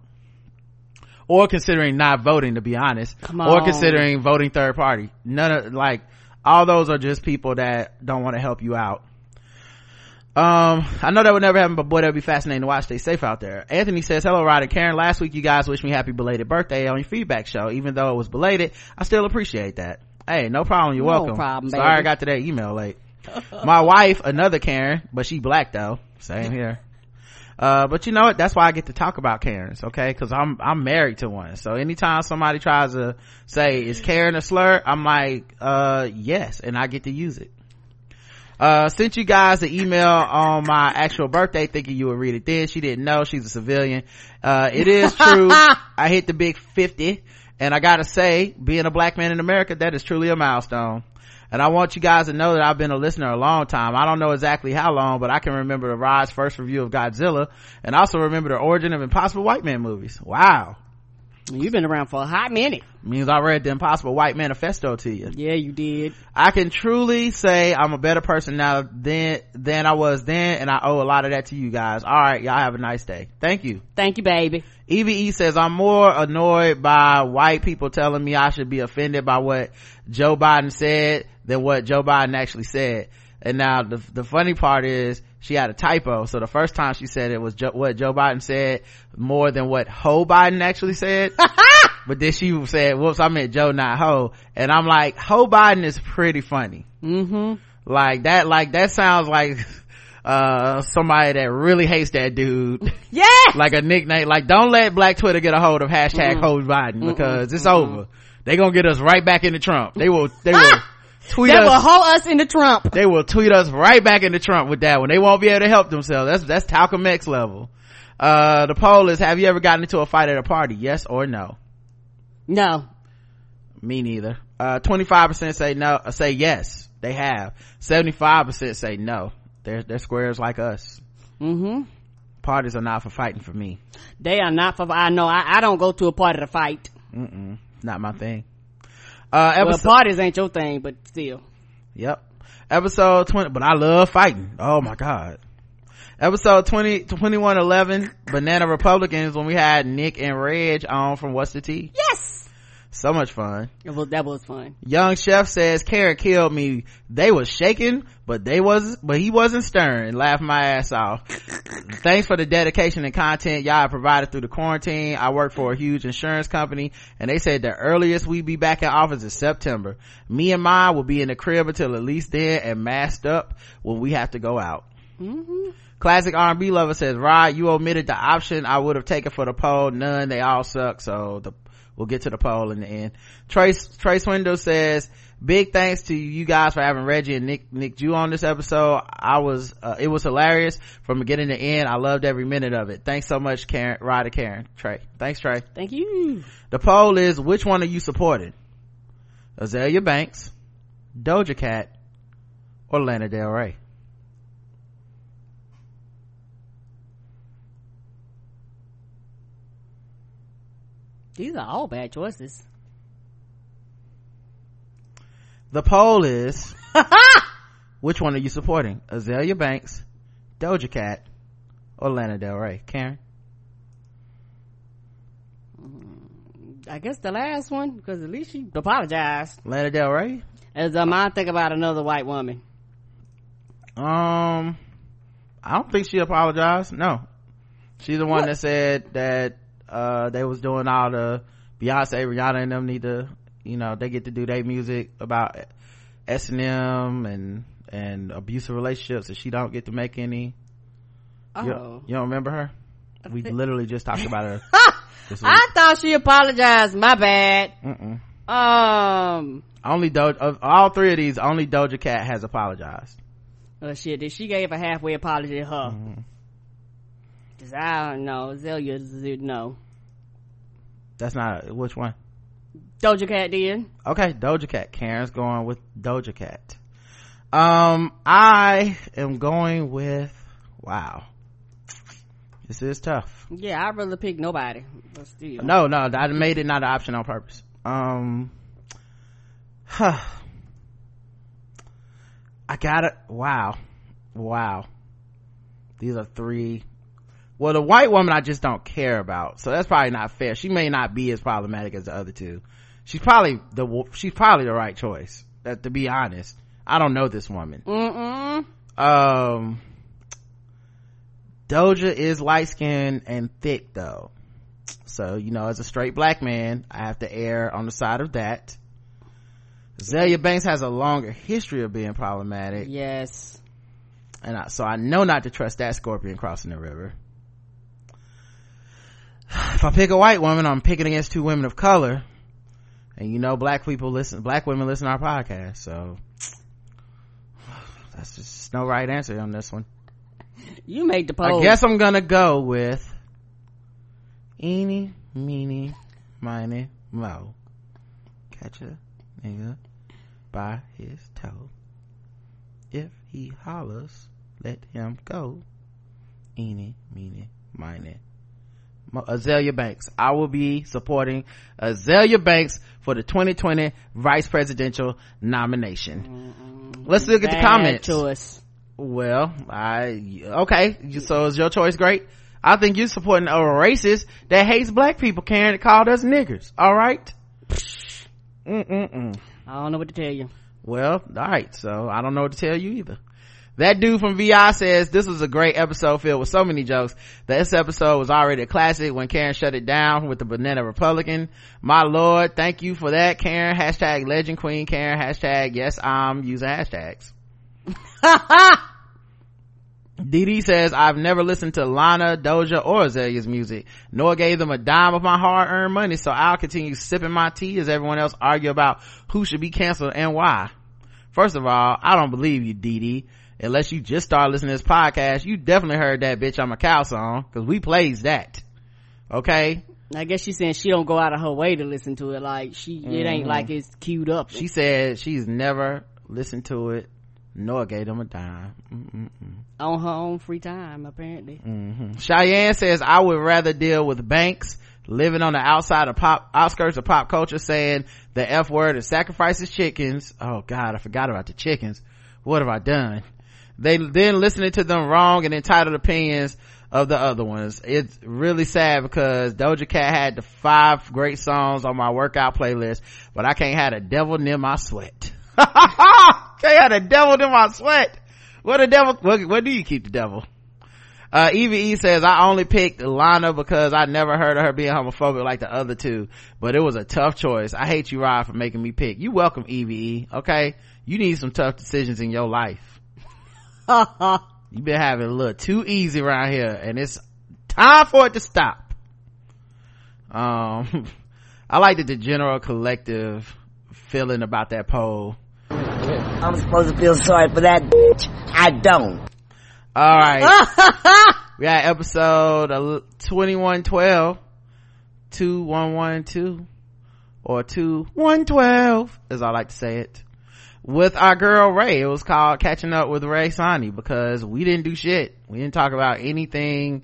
or considering not voting to be honest Come or considering voting third party none of like all those are just people that don't want to help you out um, I know that would never happen, but boy, that'd be fascinating to watch. Stay safe out there. Anthony says, hello, Rod and Karen. Last week you guys wished me happy belated birthday on your feedback show. Even though it was belated, I still appreciate that. Hey, no problem. You're No welcome. problem, Sorry. I got to that email late. My wife, another Karen, but she black though. Same here. Uh, but you know what? That's why I get to talk about Karens, okay? Cause I'm, I'm married to one. So anytime somebody tries to say, is Karen a slur? I'm like, uh, yes. And I get to use it. Uh, sent you guys an email on my actual birthday thinking you would read it then. She didn't know. She's a civilian. Uh, it is true. I hit the big 50 and I gotta say, being a black man in America, that is truly a milestone. And I want you guys to know that I've been a listener a long time. I don't know exactly how long, but I can remember the Rod's first review of Godzilla and also remember the origin of Impossible White Man movies. Wow. You've been around for a hot minute. Means I read the Impossible White Manifesto to you. Yeah, you did. I can truly say I'm a better person now than than I was then, and I owe a lot of that to you guys. All right, y'all have a nice day. Thank you. Thank you, baby. EVE says I'm more annoyed by white people telling me I should be offended by what Joe Biden said than what Joe Biden actually said. And now the the funny part is she had a typo. So the first time she said it was jo- what Joe Biden said more than what Ho Biden actually said. but then she said, "Whoops, I meant Joe, not Ho." And I'm like, Ho Biden is pretty funny. Mm-hmm. Like that, like that sounds like uh somebody that really hates that dude. Yeah. like a nickname. Like don't let Black Twitter get a hold of hashtag Ho Biden because it's over. They gonna get us right back into Trump. They will. They will tweet That will us. hold us into Trump. They will tweet us right back into Trump with that one. They won't be able to help themselves. That's that's Talcum X level. Uh, the poll is: Have you ever gotten into a fight at a party? Yes or no? No. Me neither. Uh, 25% say no, uh, say yes. They have. 75% say no. They're, they're squares like us. Mm-hmm. Parties are not for fighting for me. They are not for, I know, I, I don't go to a party to fight. Mm-mm. Not my thing. Uh, Well, parties ain't your thing, but still. yep. Episode 20, but I love fighting. Oh my God. Episode 20, 2111, Banana Republicans when we had Nick and Reg on from What's the Tea. Yes! So much fun. It was, that was fun. Young Chef says Karen killed me. They was shaking, but they was, but he wasn't stirring. Laughed my ass off. Thanks for the dedication and content y'all provided through the quarantine. I work for a huge insurance company and they said the earliest we'd be back in office is September. Me and mine will be in the crib until at least then and masked up when we have to go out. Mm-hmm. Classic R&B lover says, Rod, you omitted the option I would have taken for the poll. None. They all suck. So the, we'll get to the poll in the end. Trace, Trace Window says, big thanks to you guys for having Reggie and Nick, Nick Jew on this episode. I was, uh, it was hilarious from beginning to end. I loved every minute of it. Thanks so much, Karen, and Karen. Trey. Thanks, Trey. Thank you. The poll is, which one are you supporting? Azalea Banks, Doja Cat, or Lana Del Rey? These are all bad choices. The poll is which one are you supporting? Azalea Banks, Doja Cat, or Lana Del Rey? Karen? I guess the last one, because at least she apologized. Lana Del Rey? As um, I think about another white woman. Um I don't think she apologized. No. She's the one What? that said that uh they was doing all the Beyonce, Rihanna and them need to you know, they get to do their music about S and M and and abusive relationships and she don't get to make any Oh. you, don't- you don't remember her? We literally just talked about her. I thought she apologized. My bad. Mm-mm. Um, Only Doja, of all three of these, only Doja Cat has apologized. oh shit, did she gave a halfway apology to her? Mm-hmm. I don't know. Z- no. That's not, which one? Doja Cat did. Okay, Doja Cat. Karen's going with Doja Cat. Um, I am going with wow this is tough Yeah, I'd rather pick nobody. No no i made it not an option on purpose um huh. i got it. wow wow these are three well the white woman i just don't care about. So that's probably not fair. She may not be as problematic as the other two. She's probably the she's probably the right choice. Uh, to be honest i don't know this woman. Mm-mm. um doja is light-skinned and thick though. So you know as a straight black man i have to err on the side of that. Zelia Banks has a longer history of being problematic, Yes. and I, so I know not to trust that scorpion crossing the river. If I pick a white woman, I'm picking against two women of color, and you know, black people listen, black women listen to our podcast, so that's just no right answer on this one. You made the poll. I guess I'm gonna go with eeny, meeny, miny, mo. Catch a nigga by his toe. If he hollers, let him go. Eeny, meeny, miny. Azalea Banks. I will be supporting Azalea Banks for the 2020 vice presidential nomination. Mm-hmm. Let's look at the Bad comments. choice. Well, I okay. So is your choice great? I think you're supporting a racist that hates black people. Karen that called us niggers. All right. Mm-mm-mm. I don't know what to tell you. Well, all right. So I don't know what to tell you either. That dude from VI says this was a great episode filled with so many jokes. This episode was already a classic when Karen shut it down with the banana Republican. My lord, thank you for that, Karen. Hashtag legend queen Karen. Hashtag yes, I'm using hashtags. DD says, I've never listened to Lana, Doja, or Azalea's music, nor gave them a dime of my hard-earned money, so I'll continue sipping my tea as everyone else argue about who should be canceled and why. First of all, I don't believe you, Dee. Unless you just started listening to this podcast, you definitely heard that bitch I'm a cow song, cause we plays that. Okay? I guess she's saying she don't go out of her way to listen to it. Like she, it ain't like it's queued up. She said she's never listened to it, nor gave them a dime. Mm-mm-mm. on her own free time, apparently. Mm-hmm. Cheyenne says, I would rather deal with Banks living on the outside of pop, outskirts of pop culture saying the F word and sacrifices chickens. Oh God, I forgot about the chickens. What have I done? They then listening to them wrong and entitled opinions of the other ones. It's really sad because Doja Cat had the five great songs on my workout playlist, but I can't have the devil near my sweat. can't have the devil near my sweat. What the devil, where, where do you keep the devil? Uh, says, I only picked Lana because I never heard of her being homophobic like the other two, but it was a tough choice. I hate you, Rod, for making me pick. You welcome, Evie E, okay? You need some tough decisions in your life. You've been having a little too easy around here, and it's time for it to stop. Um, I like that the general collective feeling about that poll. I'm supposed to feel sorry for that bitch. I don't. All right. we got episode 2112, 2112, or 2112, as I like to say it, with our girl Ray. It was called Catching Up with Ray Sani because we didn't do shit. We didn't talk about anything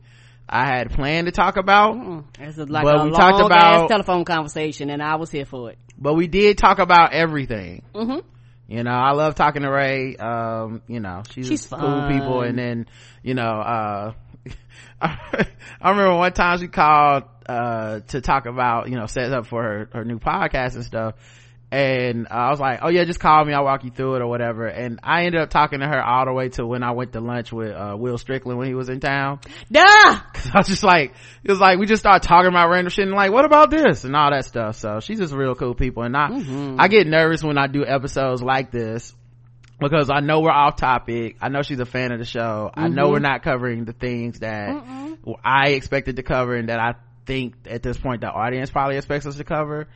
I had planned to talk about, Mm. It's like But a we long talked about- telephone conversation, and I was here for it. but we did talk about everything. Mm-hmm. you know i love talking to ray um you know she's, She's cool fun. people and then you know uh i remember one time she called uh to talk about you know set up for her her new podcast and stuff and i was like oh yeah just call me i'll walk you through it or whatever and i ended up talking to her all the way to when i went to lunch with uh will strickland when he was in town Duh! I was just like, it was like, we just started talking about random shit and like, what about this and all that stuff. So she's just real cool people. And I, I get nervous when I do episodes like this because I know we're off topic. I know she's a fan of the show. I know we're not covering the things that I expected to cover and that I think at this point the audience probably expects us to cover.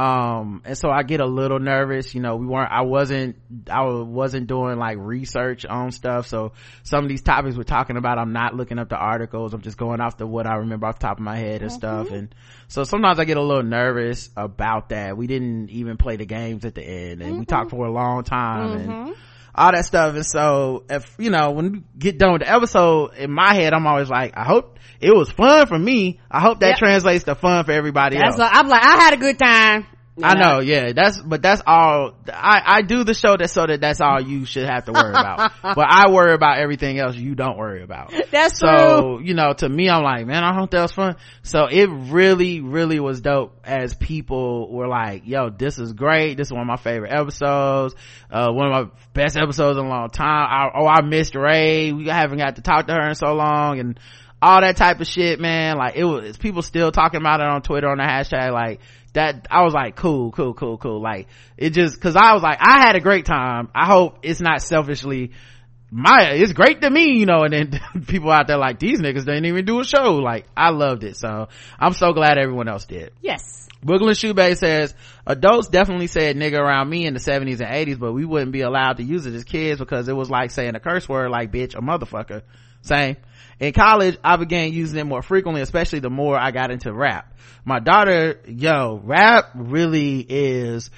Um, and so I get a little nervous, you know, we weren't, I wasn't, I wasn't doing like research on stuff. So some of these topics we're talking about, I'm not looking up the articles. I'm just going off the what I remember off the top of my head and stuff. Mm-hmm. And so sometimes I get a little nervous about that. We didn't even play the games at the end and we talked mm-hmm. for a long time and, mm-hmm. All that stuff. And so if, you know, when you get done with the episode, in my head, I'm always like, I hope it was fun for me. I hope that Yep. translates to fun for everybody That's else. like, I'm like, I had a good time. I know, yeah. That's, but that's all, I, I do the show that so that that's all you should have to worry about. but I worry about everything else you don't worry about. That's true. So, you know, to me, I'm like, man, I hope that was fun. So it really, really was dope as people were like, yo, this is great. This is one of my favorite episodes. Uh, one of my best episodes in a long time. I, oh, I missed Ray. We haven't got to talk to her in so long and all that type of shit, man. Like it was, people still talking about it on Twitter on the hashtag. Like that, I was like, cool, cool, cool, cool. Like it just, cause I was like, I had a great time. I hope it's not selfishly my it's great to me you know and then people out there like these niggas didn't even do a show like i loved it so i'm so glad everyone else did Yes. Brooklyn Shoebay says, adults definitely said nigga around me in the 70s and 80s, but we wouldn't be allowed to use it as kids because it was like saying a curse word like bitch or motherfucker. Same. In college, I began using it more frequently, especially the more I got into rap. My daughter, yo, rap really is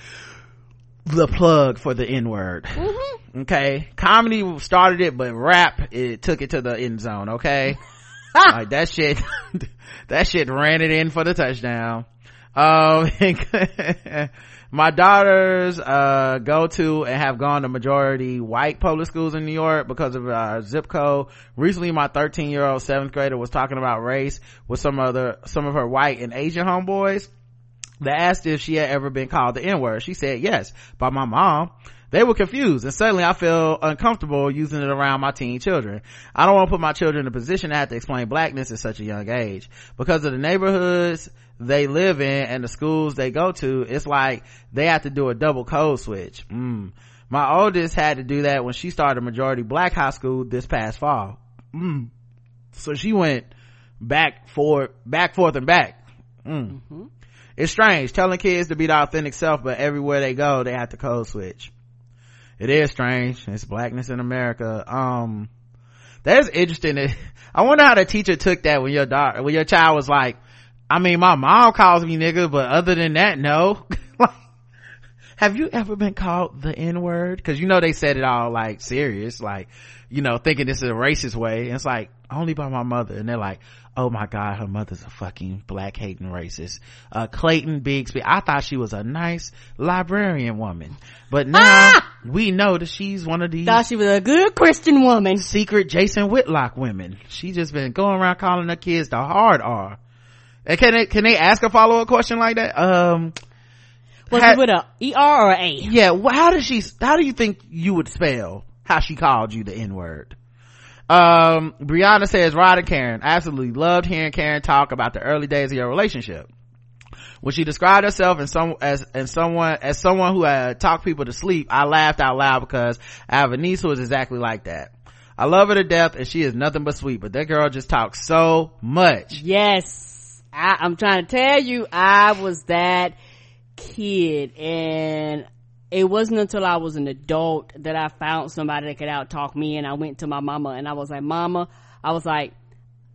the plug for the N-word. Okay. Comedy started it, but rap, it took it to the end zone, okay? like that shit, that shit ran it in for the touchdown. Um, my daughters, uh, go to and have gone to majority white public schools in New York because of our zip code. Recently, my 13 year old seventh grader was talking about race with some other, some of her white and Asian homeboys. They asked if she had ever been called the N-word. She said yes, by my mom. They were confused and suddenly I feel uncomfortable using it around my teen children. I don't want to put my children in a position to have to explain blackness at such a young age. Because of the neighborhoods they live in and the schools they go to, it's like they have to do a double code switch. Mm. My oldest had to do that when she started a majority black high school this past fall. Mm. So she went back forth, back forth and back. Mm. It's strange telling kids to be the authentic self, but everywhere they go, they have to code switch. It is strange. It's blackness in America. Um, that's interesting. I wonder how the teacher took that when your daughter, when your child was like, I mean, my mom calls me nigga, but other than that, no. like, have you ever been called the N word? Cause you know they said it all like serious, like, you know, thinking this is a racist way. And it's like, only by my mother. And they're like, oh my god, her mother's a fucking black hating racist. Uh, Clayton Bigsby, I thought she was a nice librarian woman. But now we know that she's one of these Thought she was a good Christian woman. secret Jason Whitlock women. She just been going around calling her kids the hard R. And can they, can they ask a follow-up question like that? Um, Was Ha- it with a ER or a A? yeah, wh- how does she, how do you think you would spell how she called you the N-word? Um, Brianna says, Rod and Karen, absolutely loved hearing Karen talk about the early days of your relationship. When she described herself and some, as, and someone, as someone who had talked people to sleep, I laughed out loud because I have a niece who is exactly like that. I love her to death and she is nothing but sweet, but that girl just talks so much. Yes. I, I'm trying to tell you, I was that kid. And it wasn't until I was an adult that I found somebody that could out talk me. And I went to my mama and I was like, mama, I was like,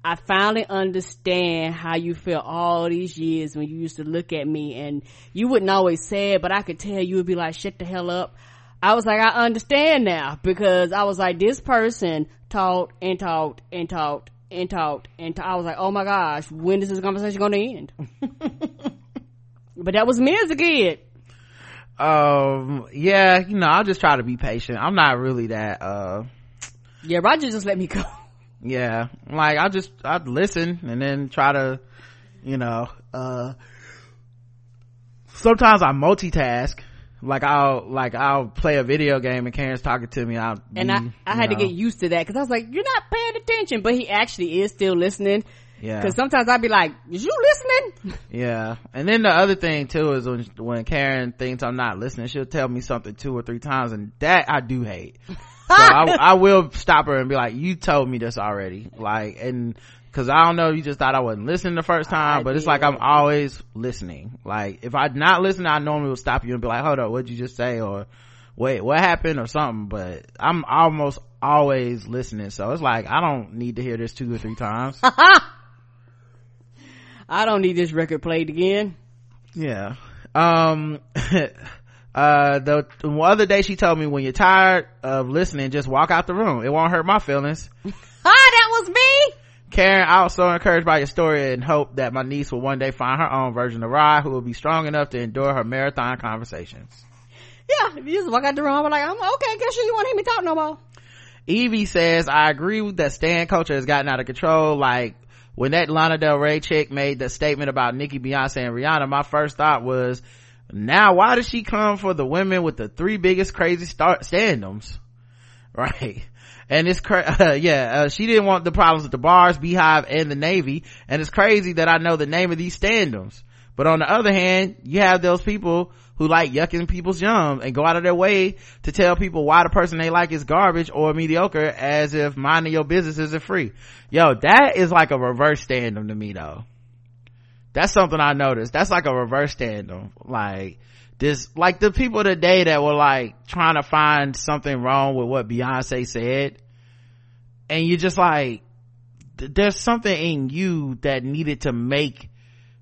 I finally understand how you feel all these years when you used to look at me. And you wouldn't always say it, but I could tell you would be like, shut the hell up. I was like, I understand now because I was like, this person talked and talked and talked and talked and ta- I was like, oh my gosh, when is this conversation going to end? but that was me as a kid. Um, yeah, you know, I'll just try to be patient. I'm not really that, uh, Yeah, Roger just let me go. yeah like i just i'd listen and then try to you know uh sometimes i multitask like i'll like i'll play a video game and karen's talking to me i'll And be, I, I had to get used to that because I was like, you're not paying attention, but he actually is still listening. yeah. Because sometimes I'd be like, is you listening? yeah. And then the other thing too is when when karen thinks i'm not listening she'll tell me something two or three times and that i do hate. So I, I will stop her and be like you told me this already. Like and because i don't know you just thought i wasn't listening the first time I but it's like i'm always listening like if i'm not listening i normally would stop you and be like hold up what'd you just say or wait what happened or something but i'm almost always listening so it's like i don't need to hear this two or three times I don't need this record played again. yeah um Uh, the, the other day she told me when you're tired of listening, just walk out the room. It won't hurt my feelings. ah, that was me. Karen, I was so encouraged by your story and hope that my niece will one day find her own version of Rod who will be strong enough to endure her marathon conversations. Yeah, if you just walk out the room, I'm like, I'm okay, guess you want to hear me talk no more. Evie says, I agree with that stan culture has gotten out of control. Like, when that Lana Del Rey chick made the statement about Nicki, Beyonce, and Rihanna, my first thought was, now why does she come for the women with the three biggest crazy star- standums? Right. And it's cra- uh, yeah, uh, she didn't want the problems with the bars, BeyHive, and the Navy. And it's crazy that I know the name of these standums. But on the other hand, you have those people who like yucking people's yum and go out of their way to tell people why the person they like is garbage or mediocre as if minding your business isn't free. Yo, that is like a reverse standum to me though. That's something I noticed. That's like a reverse standum. Like, this, like the people today that were like trying to find something wrong with what Beyonce said. And you're just like, there's something in you that needed to make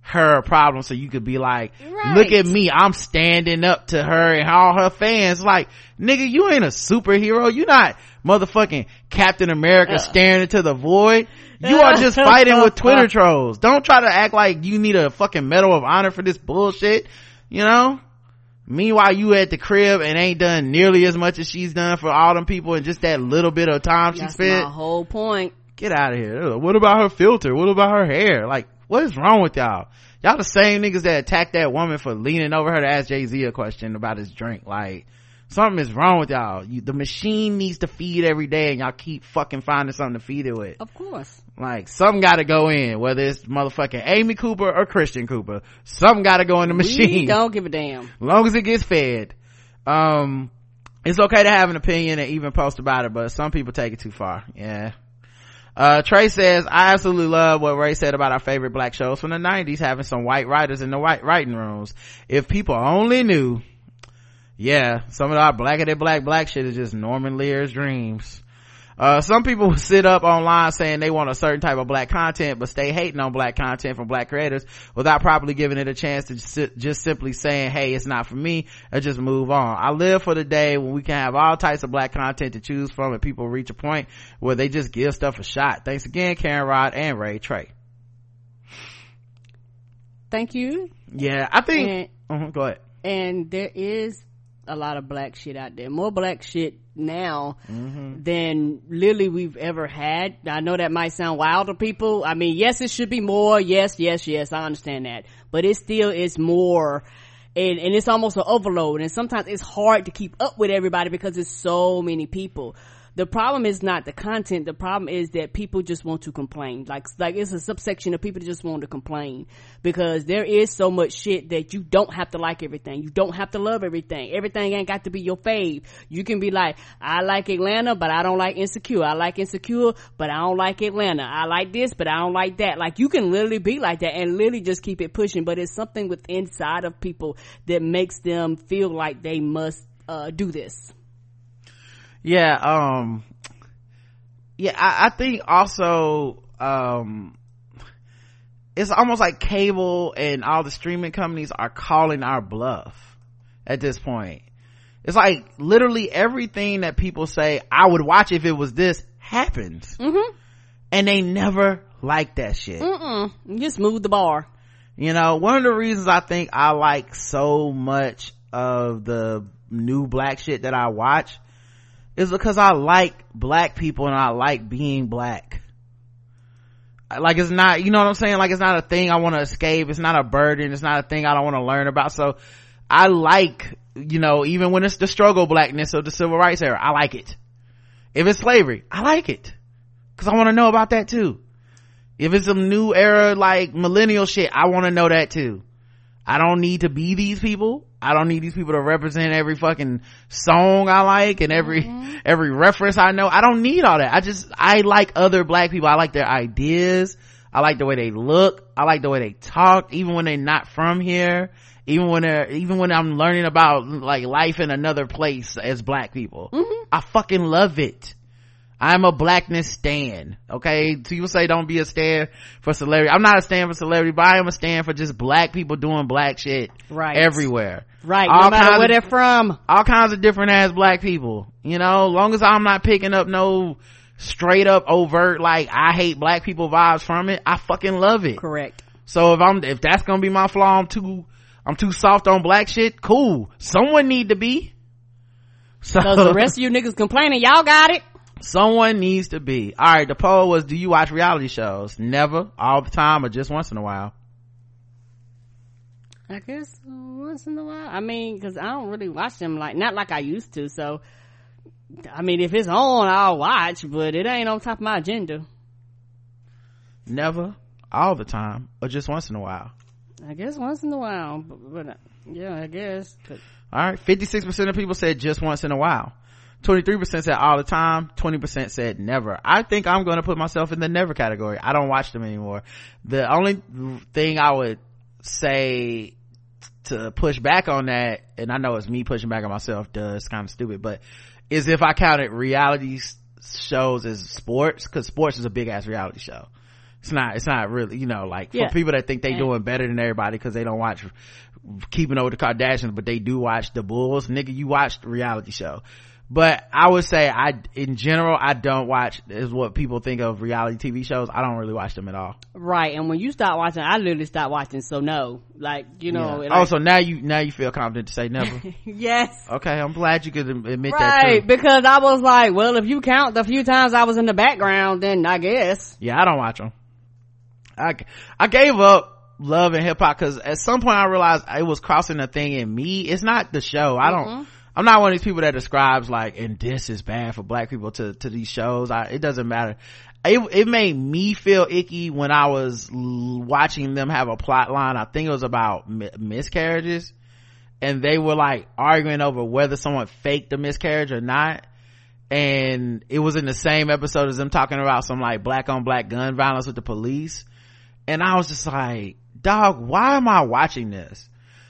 her a problem so you could be like Right. look at me i'm standing up to her and all her fans. Like nigga you ain't a superhero. You not motherfucking captain america uh. staring into the void. You are just fighting with twitter trolls. Don't try to act like you need a fucking medal of honor for this bullshit you know meanwhile you at the crib and ain't done nearly as much as she's done for all them people in just that little bit of time she That's spent my whole point. get out of here. What about her filter? What about her hair? Like, what is wrong with y'all? Y'all the same niggas that attacked that woman for leaning over her to ask Jay-Z a question about his drink. Like, something is wrong with y'all. You, the machine needs to feed every day and y'all keep fucking finding something to feed it with. Of course. Like, something gotta go in, whether it's motherfucking Amy Cooper or Christian Cooper. Something gotta go in the We machine don't give a damn. long as it gets fed um it's okay to have an opinion and even post about it but some people take it too far yeah uh trey says i absolutely love what ray said about our favorite black shows from the 90s having some white writers in the white writing rooms if people only knew yeah some of our blacker than black black shit is just norman lear's dreams uh, some people sit up online saying they want a certain type of black content, but stay hating on black content from black creators without properly giving it a chance to just, just simply saying, hey, it's not for me, and just move on. I live for the day when we can have all types of black content to choose from and people reach a point where they just give stuff a shot. Thanks again, Karen Rod and Ray Trey. Thank you. Yeah, I think, And, Mhm, go ahead. and there is a lot of black shit out there. More black shit now Mm-hmm. than literally we've ever had. I know that might sound wild to people. I mean, yes, it should be more. Yes, yes, yes. I understand that. But it still is more. And, and it's almost an overload. And sometimes it's hard to keep up with everybody because there's so many people. The problem is not the content. The problem is that people just want to complain. Like, like it's a subsection of people that just want to complain because there is so much shit that you don't have to like everything. You don't have to love everything. Everything ain't got to be your fave. You can be like, I like Atlanta, but I don't like Insecure. I like Insecure, but I don't like Atlanta. I like this, but I don't like that. Like you can literally be like that and literally just keep it pushing, but it's something with inside of people that makes them feel like they must, uh, do this. Yeah um yeah I, I think also um it's almost like cable and all the streaming companies are calling our bluff at this point it's like literally everything that people say i would watch if it was this happens Mm-hmm. and they never like that shit Mm-mm. You Just move the bar. you know one of the reasons i think i like so much of the new black shit that i watch is because i like black people and i like being black. Like it's not you know what i'm saying? Like it's not a thing i want to escape. It's not a burden. It's not a thing i don't want to learn about. So i like you know even when it's the struggle blackness of the civil rights era i like it. If it's slavery i like it. Because i want to know about that too. If it's a new era like millennial shit i want to know that too i don't need to be these people. I don't need these people to represent every fucking song i like and every mm-hmm. every reference i know. I don't need all that. I just i like other black people. I like their ideas. I like the way they look. I like the way they talk even when they're not from here. Even when they're even when i'm learning about like life in another place as black people. Mm-hmm. I fucking love it I'm a blackness stan. Okay. People say don't be a stan for celebrity. I'm not a stan for celebrity, but I am a stan for just black people doing black shit. Right. Everywhere. Right. All no matter kinds where of- they're from. all kinds of different ass black people you know long as i'm not picking up no straight up overt like i hate black people vibes from it i fucking love it Correct. so if i'm if that's gonna be my flaw i'm too i'm too soft on black shit cool someone need to be so the rest of you niggas complaining, y'all got it. Someone needs to be all right the poll was do you watch reality shows never all the time or just once in a while I guess once in a while. I mean, cause I don't really watch them like, not like I used to, so. I mean, if it's on, I'll watch, but it ain't on top of my agenda. never all the time or just once in a while I guess once in a while, but, but yeah, I guess. All right. 56% of people said just once in a while. 23% said all the time. 20% said never. I think I'm going to put myself in the never category. I don't watch them anymore. The only thing I would say to push back on that, and I know it's me pushing back on myself, duh, it's kind of stupid, but is if I counted reality shows as sports, cause sports is a big ass reality show. It's not, it's not really, you know, like Yeah. for people that think they And- doing better than everybody cause they don't watch keeping up with the Kardashians, but they do watch the Bulls. Nigga, you watched the reality show. But I would say I, in general, I don't watch, is what people think of reality TV shows. I don't really watch them at all. right, and when you start watching, I literally stopped watching. So no, like you know. Yeah. like- oh, so now you, now you feel confident to say never. yes. okay, I'm glad you could admit that Right, because I was like, well, if you count the few times I was in the background, then I guess. Yeah, I don't watch them. I, I gave up love and hip hop because at some point I realized it was crossing a thing in me. It's not the show. I don't, mm-hmm. I'm not one of these people that describes like, and this is bad for black people to, to these shows. I, it doesn't matter. It, it made me feel icky when I was watching them have a plot line. I think it was about mi- miscarriages and they were like arguing over whether someone faked a miscarriage or not and it was in the same episode as them talking about some like black on black gun violence with the police and i was just like dog why am i watching this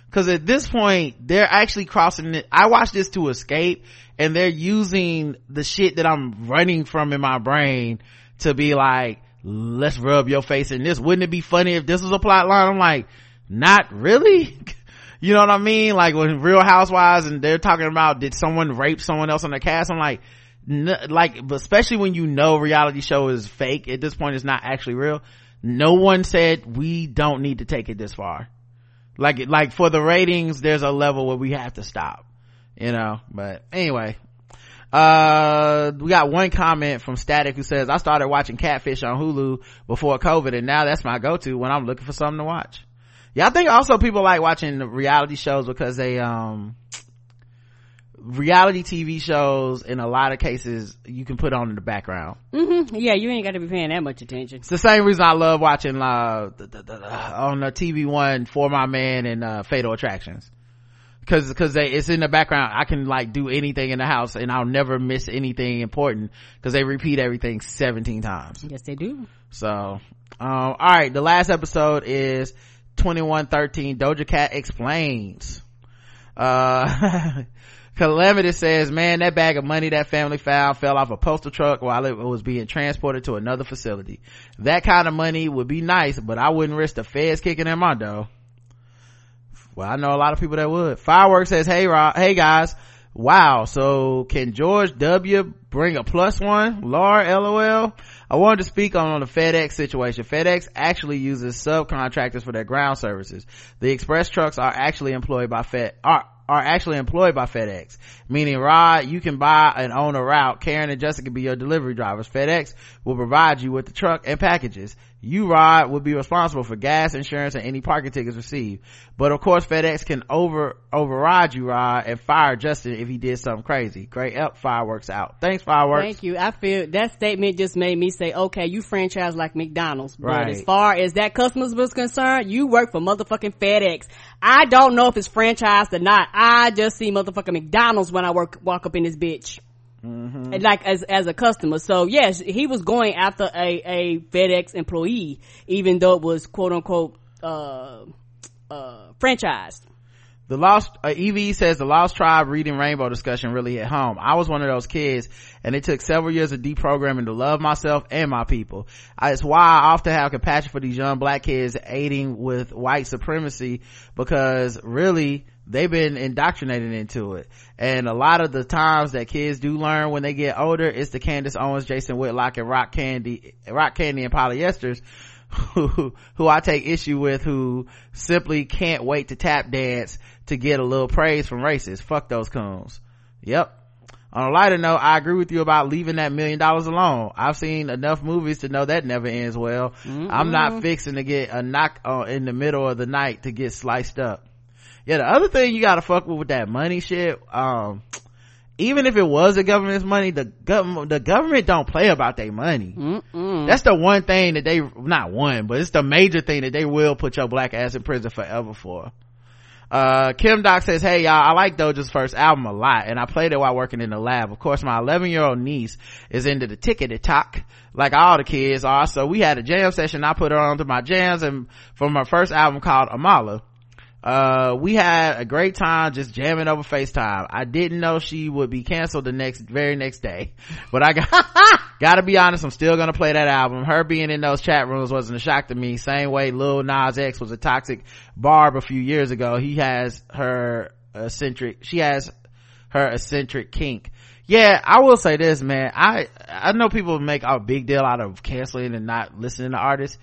because at this point they're actually crossing it. I watch this to escape and they're using the shit that i'm running from in my brain to be like let's rub your face in this. Wouldn't it be funny if this was a plot line? I'm like not really. You know what i mean? Like when real housewives and they're talking about did someone rape someone else on the cast? I'm like like especially when you know reality show is fake at this point it's not actually real. No one said we don't need to take it this far like like for the ratings there's a level where we have to stop you know? But anyway uh we got one comment from static who says i started watching catfish on hulu before covid and now that's my go-to when i'm looking for something to watch. Yeah i think also people like watching reality shows because they um reality tv shows in a lot of cases you can put on in the background hmm Yeah, you ain't got to be paying that much attention. it's the same reason I love watching uh the, on the TV one for my man and uh Fatal Attractions. Cause, cause they, it's in the background. I can like do anything in the house and I'll never miss anything important cause they repeat everything 17 times. Yes, they do. So, um, alright, the last episode is 2113 Doja Cat Explains. Uh, Calamity says, man, that bag of money that family found fell off a postal truck while it was being transported to another facility. That kind of money would be nice, but I wouldn't risk the feds kicking in my dough. Well, I know a lot of people that would. Fireworks says, hey, Rob, hey guys. Wow. So can George W bring a plus one? Laura, LOL. I wanted to speak on, on the FedEx situation. FedEx actually uses subcontractors for their ground services. The express trucks are actually employed by Fed, are, are actually employed by FedEx. Meaning, Rod, you can buy and own a route. Karen and Jessica can be your delivery drivers. FedEx will provide you with the truck and packages. You, Rod, will be responsible for gas, insurance, and any parking tickets received. But of course, FedEx can over, override you, Rod, and fire Justin if he did something crazy. Great up, fireworks out. Thanks, fireworks. Thank you. I feel that statement just made me say, okay, you franchise like McDonald's. But Right. as far as that customers was concerned, you work for motherfucking FedEx. I don't know if it's franchised or not. I just see motherfucking McDonald's when I work, walk up in this bitch. And like as as a customer. So yes, he was going after a a FedEx employee, even though it was quote unquote uh uh franchised. the lost uh, ev says the lost tribe reading rainbow discussion really hit home i was one of those kids and it took several years of deprogramming to love myself and my people I, it's why i often have compassion for these young black kids aiding with white supremacy because really they've been indoctrinated into it and a lot of the times that kids do learn when they get older it's the candace owens jason whitlock and rock candy rock candy and polyesters who, who I take issue with who simply can't wait to tap dance to get a little praise from racists. Fuck those coons. Yep. On a lighter note, I agree with you about leaving that million dollars alone. I've seen enough movies to know that never ends well. Mm-mm. I'm not fixing to get a knock uh, in the middle of the night to get sliced up. Yeah, the other thing you gotta fuck with with that money shit, um, even if it was the government's money, the government, the government don't play about their money. Mm-mm. That's the one thing that they, not one, but it's the major thing that they will put your black ass in prison forever for. Uh, Kim Doc says, hey y'all, I like Doja's first album a lot and I played it while working in the lab. Of course, my 11 year old niece is into the TikTok like all the kids are. So we had a jam session. I put her onto my jams and from her first album called Amala uh we had a great time just jamming over facetime. I didn't know she would be canceled the next very next day but i got gotta be honest i'm still gonna play that album. Her being in those chat rooms wasn't a shock to me. Same way lil nas x was a toxic barb a few years ago. He has her eccentric she has her eccentric kink. Yeah i will say this man. I i know people make a big deal out of canceling and not listening to artists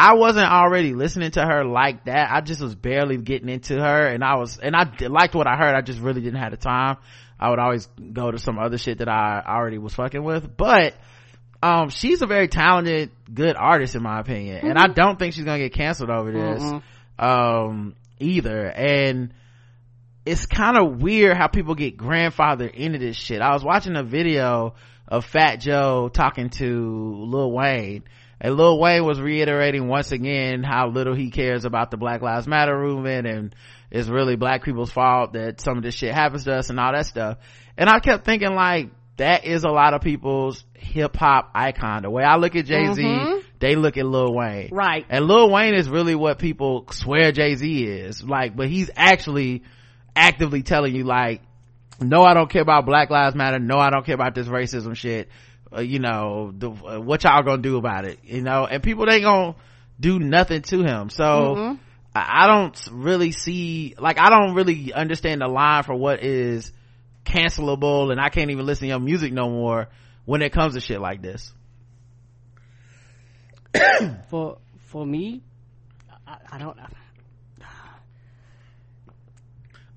I wasn't already listening to her like that. I just was barely getting into her and I was, and I liked what I heard. I just really didn't have the time. I would always go to some other shit that I already was fucking with. But, um, she's a very talented, good artist in my opinion. Mm-hmm. And I mm-hmm. don't think she's gonna get canceled over this, mm-hmm. um, either. And, it's kind of weird how people get grandfathered into this shit. I was watching a video of Fat Joe talking to Lil Wayne and Lil Wayne was reiterating once again how little he cares about the Black Lives Matter movement and it's really black people's fault that some of this shit happens to us and all that stuff. And I kept thinking like, that is a lot of people's hip hop icon. The way I look at Jay Z, mm-hmm. they look at Lil Wayne. Right. And Lil Wayne is really what people swear Jay Z is. Like, but he's actually actively telling you like, no, I don't care about Black Lives Matter. No, I don't care about this racism shit uh, you know the, uh, what y'all gonna do about it you know and people ain't gonna do nothing to him so mm-hmm. I, I don't really see like i don't really understand the line for what is cancelable and i can't even listen to your music no more when it comes to shit like this for for me I, I don't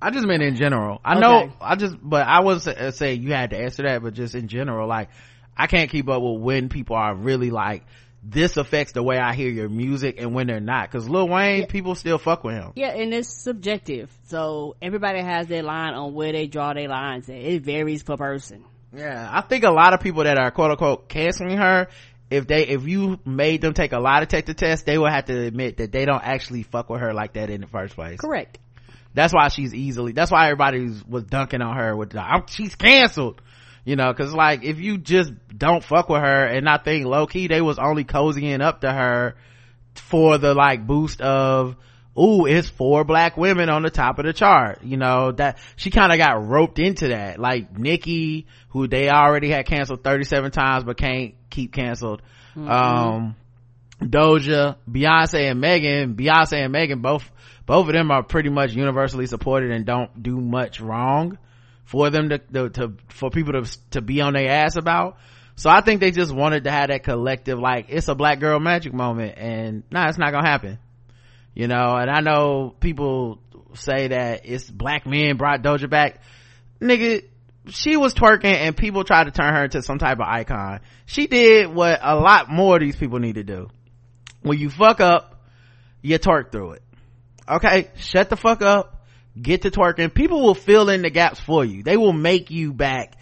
I just meant in general. I okay. know, I just, but I was say you had to answer that, but just in general, like, I can't keep up with when people are really like, this affects the way I hear your music and when they're not. Cause Lil Wayne, yeah. people still fuck with him. Yeah, and it's subjective. So everybody has their line on where they draw their lines at. It varies per person. Yeah, I think a lot of people that are quote unquote canceling her, if they, if you made them take a lie detector test, they would have to admit that they don't actually fuck with her like that in the first place. Correct. That's why she's easily, that's why everybody was dunking on her with, the, she's canceled you know because like if you just don't fuck with her and i think low-key they was only cozying up to her for the like boost of ooh it's four black women on the top of the chart. You know that she kind of got roped into that. Like nikki who they already had canceled 37 times but can't keep canceled. Mm-hmm. um doja beyonce and megan beyonce and megan both both of them are pretty much universally supported and don't do much wrong for them to, to, to for people to to be on their ass about. So i think they just wanted to have that collective like it's a black girl magic moment and nah it's not gonna happen. You know and i know people say that it's black men brought doja back. Nigga she was twerking and people tried to turn her into some type of icon. She did what a lot more of these people need to do. When you fuck up you twerk through it. Okay? Shut the fuck up get to twerking people will fill in the gaps for you. They will make you back.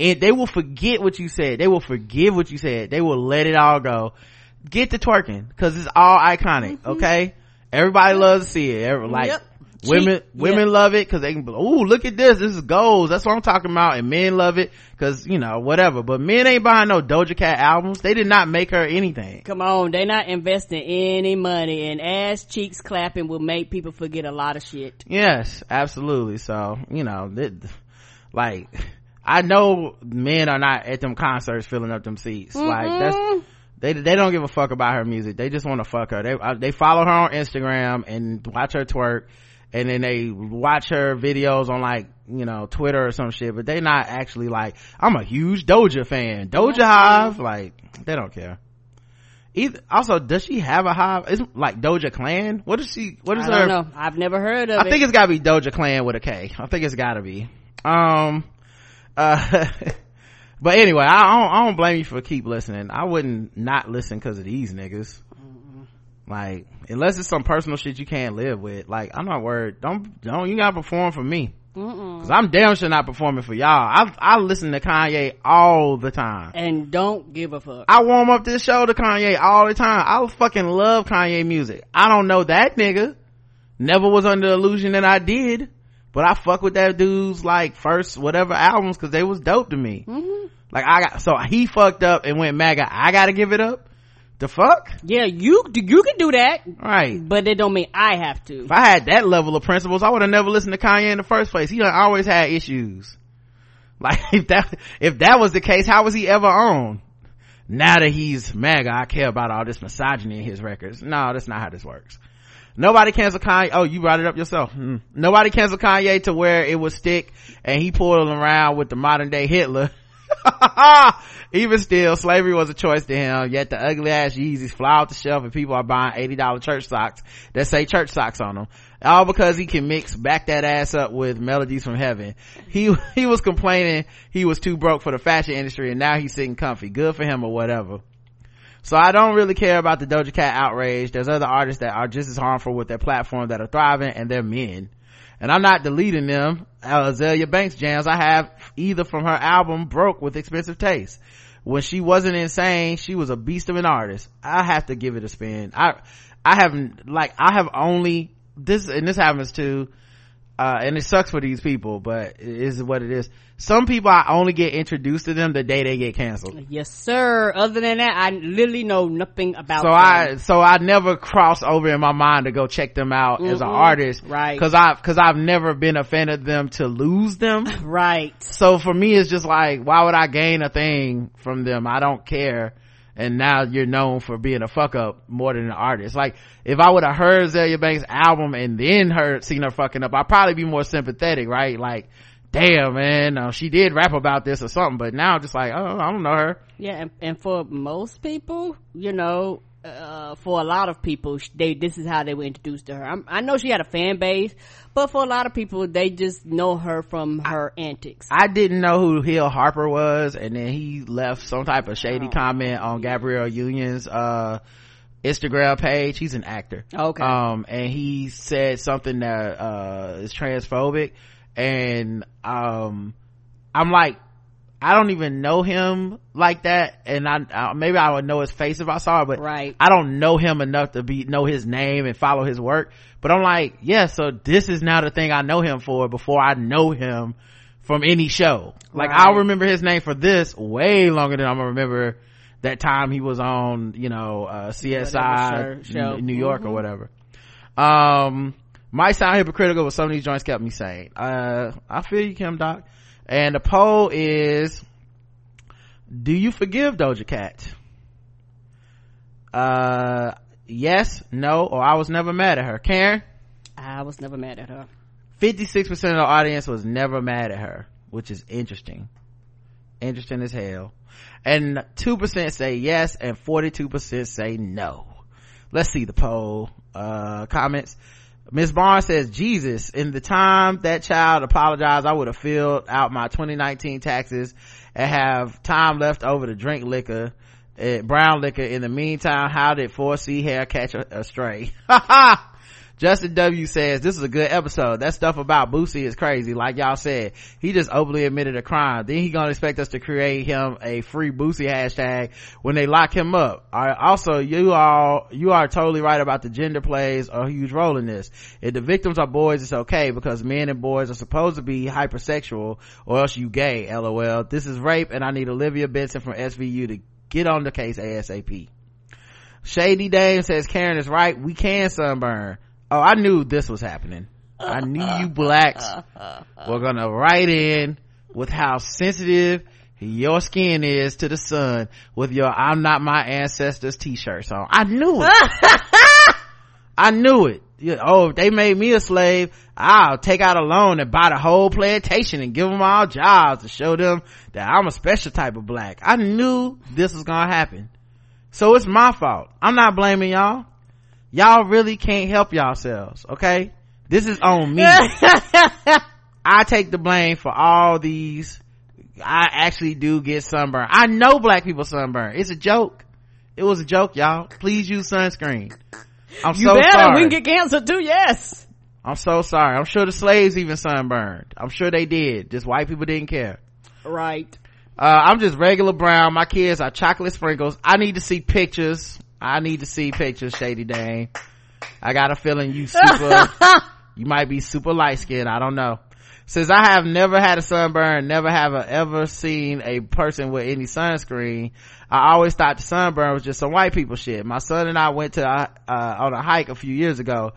And they will forget what you said. They will forgive what you said. They will let it all go. Get to twerking because it's all iconic mm-hmm. okay? Everybody loves to see it. Every, like yep. Women Cheap, women yeah. love it because they can oh look at this. This is goals. That's what i'm talking about. And men love it because you know whatever. But men ain't buying no doja cat albums. They did not make her anything. Come on, they not investing any money. And ass cheeks clapping will make people forget a lot of shit. yes absolutely. So you know th- like i know men are not at them concerts filling up them seats. Like that's they they don't give a fuck about her music. They just want to fuck her. They uh, they follow her on instagram and watch her twerk and then they watch her videos on like you know twitter or some shit but they not actually like i'm a huge doja fan doja hive like they don't care either also does she have a hive it's like doja clan what is she what is I her don't know. I've never heard of I it. think it's gotta be Doja Clan with a K. I think it's gotta be. Um, uh, but anyway, I don't, I don't blame you for keep listening. I wouldn't not listen cause of these niggas. Like, unless it's some personal shit you can't live with. Like, I'm not worried. Don't, don't, you gotta perform for me. Cause I'm damn sure not performing for y'all. I, I listen to Kanye all the time. and don't give a fuck. I warm up this show to Kanye all the time. I fucking love Kanye music. I don't know that nigga. Never was under the illusion that I did. But I fuck with that dude's like first whatever albums cause they was dope to me. Mm-hmm. Like I got, so he fucked up and went MAGA. I gotta give it up. The fuck? yeah, you you can do that, Right. but it don't mean I have to. If I had that level of principles, I would have never listened to Kanye in the first place. He done always had issues. Like if that, if that was the case, how was he ever on? Now that he's MAGA, I care about all this misogyny in his records. No, that's not how this works. Nobody canceled Kanye. Oh, you brought it up yourself. Hmm. Nobody canceled Kanye to where it would stick and he pulled around with the modern day Hitler. Even still, slavery was a choice to him, yet the ugly ass Yeezys fly off the shelf and people are buying $80 church socks that say church socks on them. All because he can mix back that ass up with melodies from heaven. He, he was complaining he was too broke for the fashion industry and now he's sitting comfy. Good for him or whatever. So I don't really care about the Doja Cat outrage. There's other artists that are just as harmful with their platform that are thriving and they're men. And I'm not deleting them. Azealia Banks jams I have either from her album Broke with Expensive Taste. When she wasn't insane, she was a beast of an artist. I have to give it a spin. I, I haven't, like, I have only, this, and this happens too, uh, and it sucks for these people, but it is what it is. Some people I only get introduced to them the day they get canceled. Yes, sir. Other than that, I literally know nothing about. so them. I so I never cross over in my mind to go check them out as an artist, Right. Because I've because I've never been a fan of them to lose them. right. so for me, it's just like, why would I gain a thing from them? I don't care. And now you're known for being a fuck up more than an artist. Like if I would have heard Zelia Banks' album and then heard seen her fucking up, I'd probably be more sympathetic, right? Like, damn man, uh, she did rap about this or something. But now I'm just like, oh, I don't know her. Yeah, and, and for most people, you know, uh, for a lot of people, they this is how they were introduced to her. I'm, I know she had a fan base, but for a lot of people, they just know her from her antics. I didn't know who Hill Harper was, and then he left some type of Oh. shady comment on Gabrielle Union's uh Instagram page. He's an actor. Okay. Um, and he said something that uh is transphobic, and um, I'm like, I don't even know him like that, and I, I maybe I would know his face if I saw it, but Right. I don't know him enough to be know his name and follow his work. But I'm like, yeah, so this is now the thing I know him for before I know him from any show. Like Right. I'll remember his name for this way longer than I'm gonna remember that time he was on, you know, uh, CSI show-. New York or Mhm. whatever. Um, might sound hypocritical, but some of these joints kept me sane. Uh, I feel you, Kim Doc. And the poll is, do you forgive Doja Cat? Uh, yes, no, or I was never mad at her. Karen? I was never mad at her. 56% of the audience was never mad at her, which is interesting. Interesting as hell. And 2% say yes and 42% say no. Let's see the poll, uh, comments. Miss Barnes says, Jesus, in the time that child apologized, I would have filled out my 2019 taxes and have time left over to drink liquor, uh, brown liquor. In the meantime, how did 4C hair catch a, a stray? Justin W says, this is a good episode. That stuff about Boosie is crazy. Like y'all said, he just openly admitted a crime. Then he gonna expect us to create him a free Boosie hashtag when they lock him up. Also, you all, you are totally right about the gender plays a huge role in this. If the victims are boys, it's okay because men and boys are supposed to be hypersexual or else you gay, lol. This is rape and I need Olivia Benson from SVU to get on the case ASAP. Shady Dame says Karen is right. We can sunburn. Oh, I knew this was happening. I knew you blacks were gonna write in with how sensitive your skin is to the sun with your I'm not my ancestors t-shirts on. I knew it. I knew it. Oh, if they made me a slave, I'll take out a loan and buy the whole plantation and give them all jobs to show them that I'm a special type of black. I knew this was gonna happen. So it's my fault. I'm not blaming y'all. Y'all really can't help yourselves, okay? This is on me. I take the blame for all these. I actually do get sunburn. I know black people sunburn. It's a joke. It was a joke, y'all. Please use sunscreen. I'm You so better. sorry. We can get cancer too. Yes. I'm so sorry. I'm sure the slaves even sunburned. I'm sure they did. Just white people didn't care. Right. Uh, I'm just regular brown. My kids are chocolate sprinkles. I need to see pictures. I need to see pictures, Shady Dane. I got a feeling you super, you might be super light skinned. I don't know. Since I have never had a sunburn, never have I ever seen a person with any sunscreen, I always thought the sunburn was just some white people shit. My son and I went to, uh, on a hike a few years ago.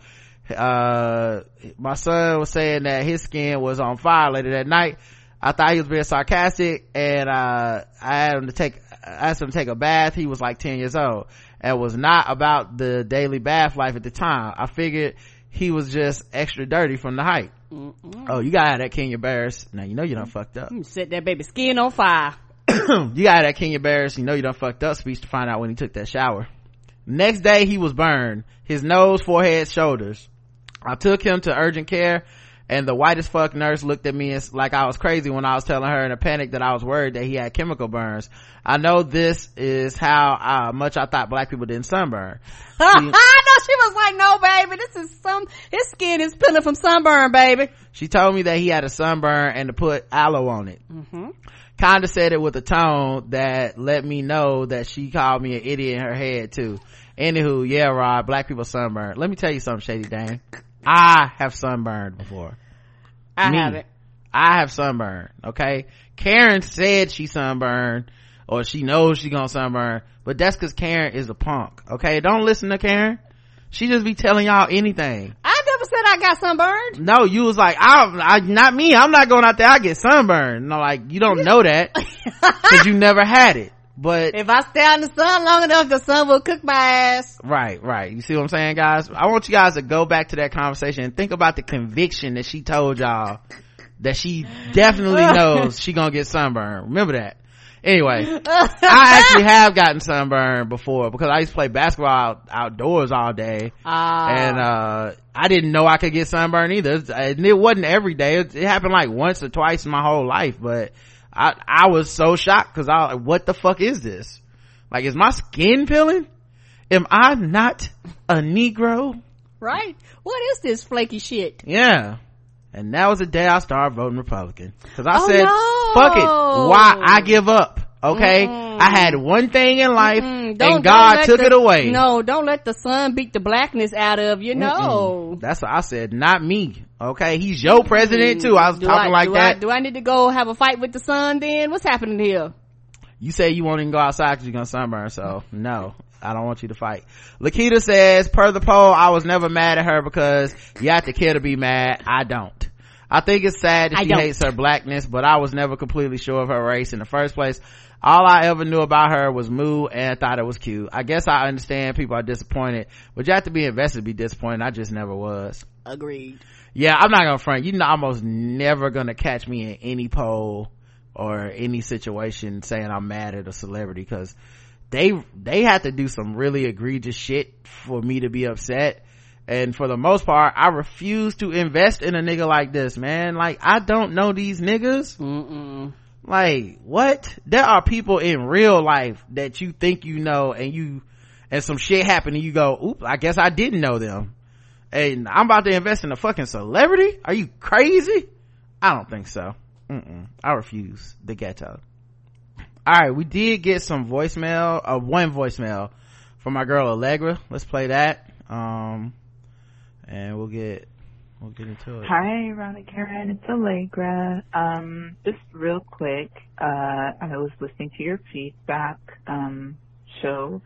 Uh, my son was saying that his skin was on fire later that night. I thought he was being sarcastic and, uh, I had him to take, I asked him to take a bath. He was like 10 years old and was not about the daily bath life at the time. I figured he was just extra dirty from the hike. Oh, you got that Kenya Barris. Now you know you done fucked up. You set that baby skin on fire. you got that Kenya Barris. You know you done fucked up speech to find out when he took that shower. Next day he was burned. His nose, forehead, shoulders. I took him to urgent care and the white as fuck nurse looked at me as, like I was crazy when I was telling her in a panic that I was worried that he had chemical burns. I know this is how uh, much I thought black people didn't sunburn. I know she was like, no, baby, this is some, his skin is peeling from sunburn, baby. She told me that he had a sunburn and to put aloe on it. Mm-hmm. Kinda said it with a tone that let me know that she called me an idiot in her head too. Anywho, yeah, Rod, black people sunburn. Let me tell you something, Shady Dane. I have sunburned before. I Me. haven't. I have sunburn, okay? Karen said she sunburned or she knows she gonna sunburn, but that's cause Karen is a punk, okay? Don't listen to Karen. She just be telling y'all anything. I never said I got sunburned. No, you was like, I, I, not me. I'm not going out there. I get sunburned. No, like, you don't know that cause you never had it. But, If I stay out in the sun long enough, the sun will cook my ass. right, right. You see what I'm saying, guys? I want you guys to go back to that conversation and think about the conviction that she told y'all that she definitely knows she gonna get sunburned. Remember that. Anyway, I actually have gotten sunburned before because I used to play basketball out, outdoors all day. Ah. and uh i didn't know i could get sunburned either and it wasn't every day it, it happened like once or twice in my whole life but i i was so shocked because i like what the fuck is this? Like is my skin peeling? Am i not a negro? Right? What is this flaky shit? yeah. And that was the day i started voting republican. Because i Oh, said no. fuck it. Why? I give up okay? I had one thing in life Mm, and god took the- it away. No, don't let the sun beat the blackness out of you. No. that's what i said not me okay? He's your president too. I was Do talking I- like do that. I, do I need to go have a fight with the sun then? What's happening here? you say you won't even go outside because you're gonna sunburn so no. I don't want you to fight. Lakita says per the poll i was never mad at her because you have to care to be mad. I don't. I think it's sad that I she don't. hates her blackness but i was never completely sure of her race in the first place all i ever knew about her was moo and thought it was cute. I guess i understand people are disappointed but you have to be invested to be disappointed. I just never was. Agreed. yeah i'm not gonna front. You're almost never gonna catch me in any poll or any situation saying i'm mad at a celebrity because they they have to do some really egregious shit for me to be upset. And for the most part i refuse to invest in a nigga like this man. Like i don't know these niggas. Mm-mm. Like what there are people in real life that you think you know and you and some shit happened and you go oop i guess i didn't know them and I'm about to invest in a fucking celebrity? Are you crazy? I don't think so. Mm-mm. I refuse the ghetto. All right, we did get some voicemail, uh, one voicemail from my girl Allegra. Let's play that. Um, and we'll get, we'll get into it. Hi, Ron and Karen. It's Allegra. Um, just real quick, uh, I was listening to your feedback, um, show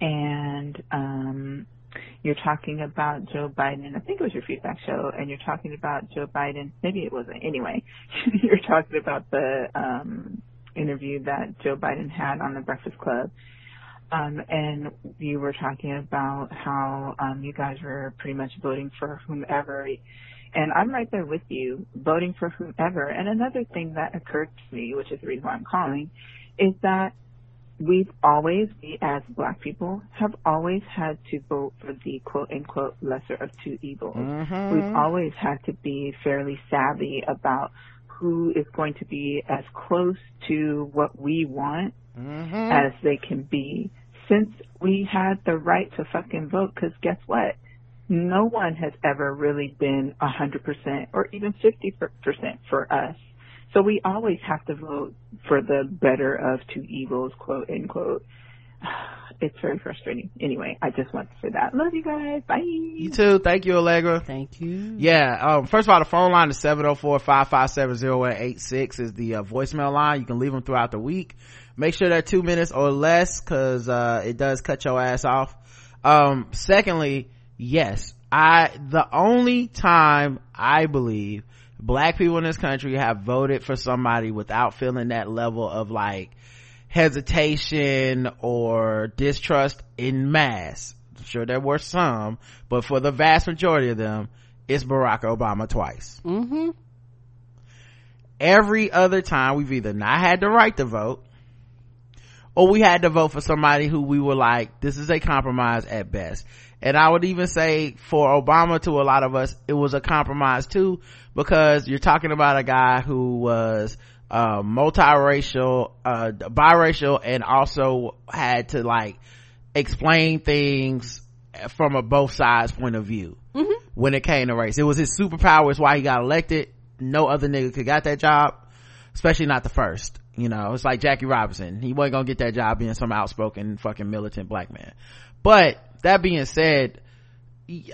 and, um, you're talking about Joe Biden. I think it was your feedback show, and you're talking about Joe Biden. Maybe it wasn't. Anyway, you're talking about the um, interview that Joe Biden had on the Breakfast Club. Um, and you were talking about how um, you guys were pretty much voting for whomever. And I'm right there with you, voting for whomever. And another thing that occurred to me, which is the reason why I'm calling, is that we've always, we as black people, have always had to vote for the quote unquote lesser of two evils. Mm-hmm. We've always had to be fairly savvy about who is going to be as close to what we want Mm-hmm. as they can be since we had the right to fucking vote because guess what? No one has ever really been a hundred percent or even fifty percent for us. So we always have to vote for the better of two evils, quote unquote. It's very frustrating. Anyway, I just want to say that. Love you guys. Bye. You too. Thank you, Allegra. Thank you. Yeah. Um, first of all, the phone line is 704-557-0186 is the uh, voicemail line. You can leave them throughout the week. Make sure they're two minutes or less cause, uh, it does cut your ass off. Um, secondly, yes, I, the only time I believe black people in this country have voted for somebody without feeling that level of like hesitation or distrust in mass. I'm sure there were some, but for the vast majority of them, it's Barack Obama twice. Mm-hmm. Every other time we've either not had the right to vote or we had to vote for somebody who we were like, this is a compromise at best. And I would even say for Obama to a lot of us, it was a compromise too, because you're talking about a guy who was, uh, multiracial, uh, biracial and also had to like explain things from a both sides point of view Mm-hmm. when it came to race. It was his superpower. It's why he got elected. No other nigga could got that job, especially not the first. You know, it's like Jackie Robinson. He wasn't gonna get that job being some outspoken fucking militant black man. But that being said,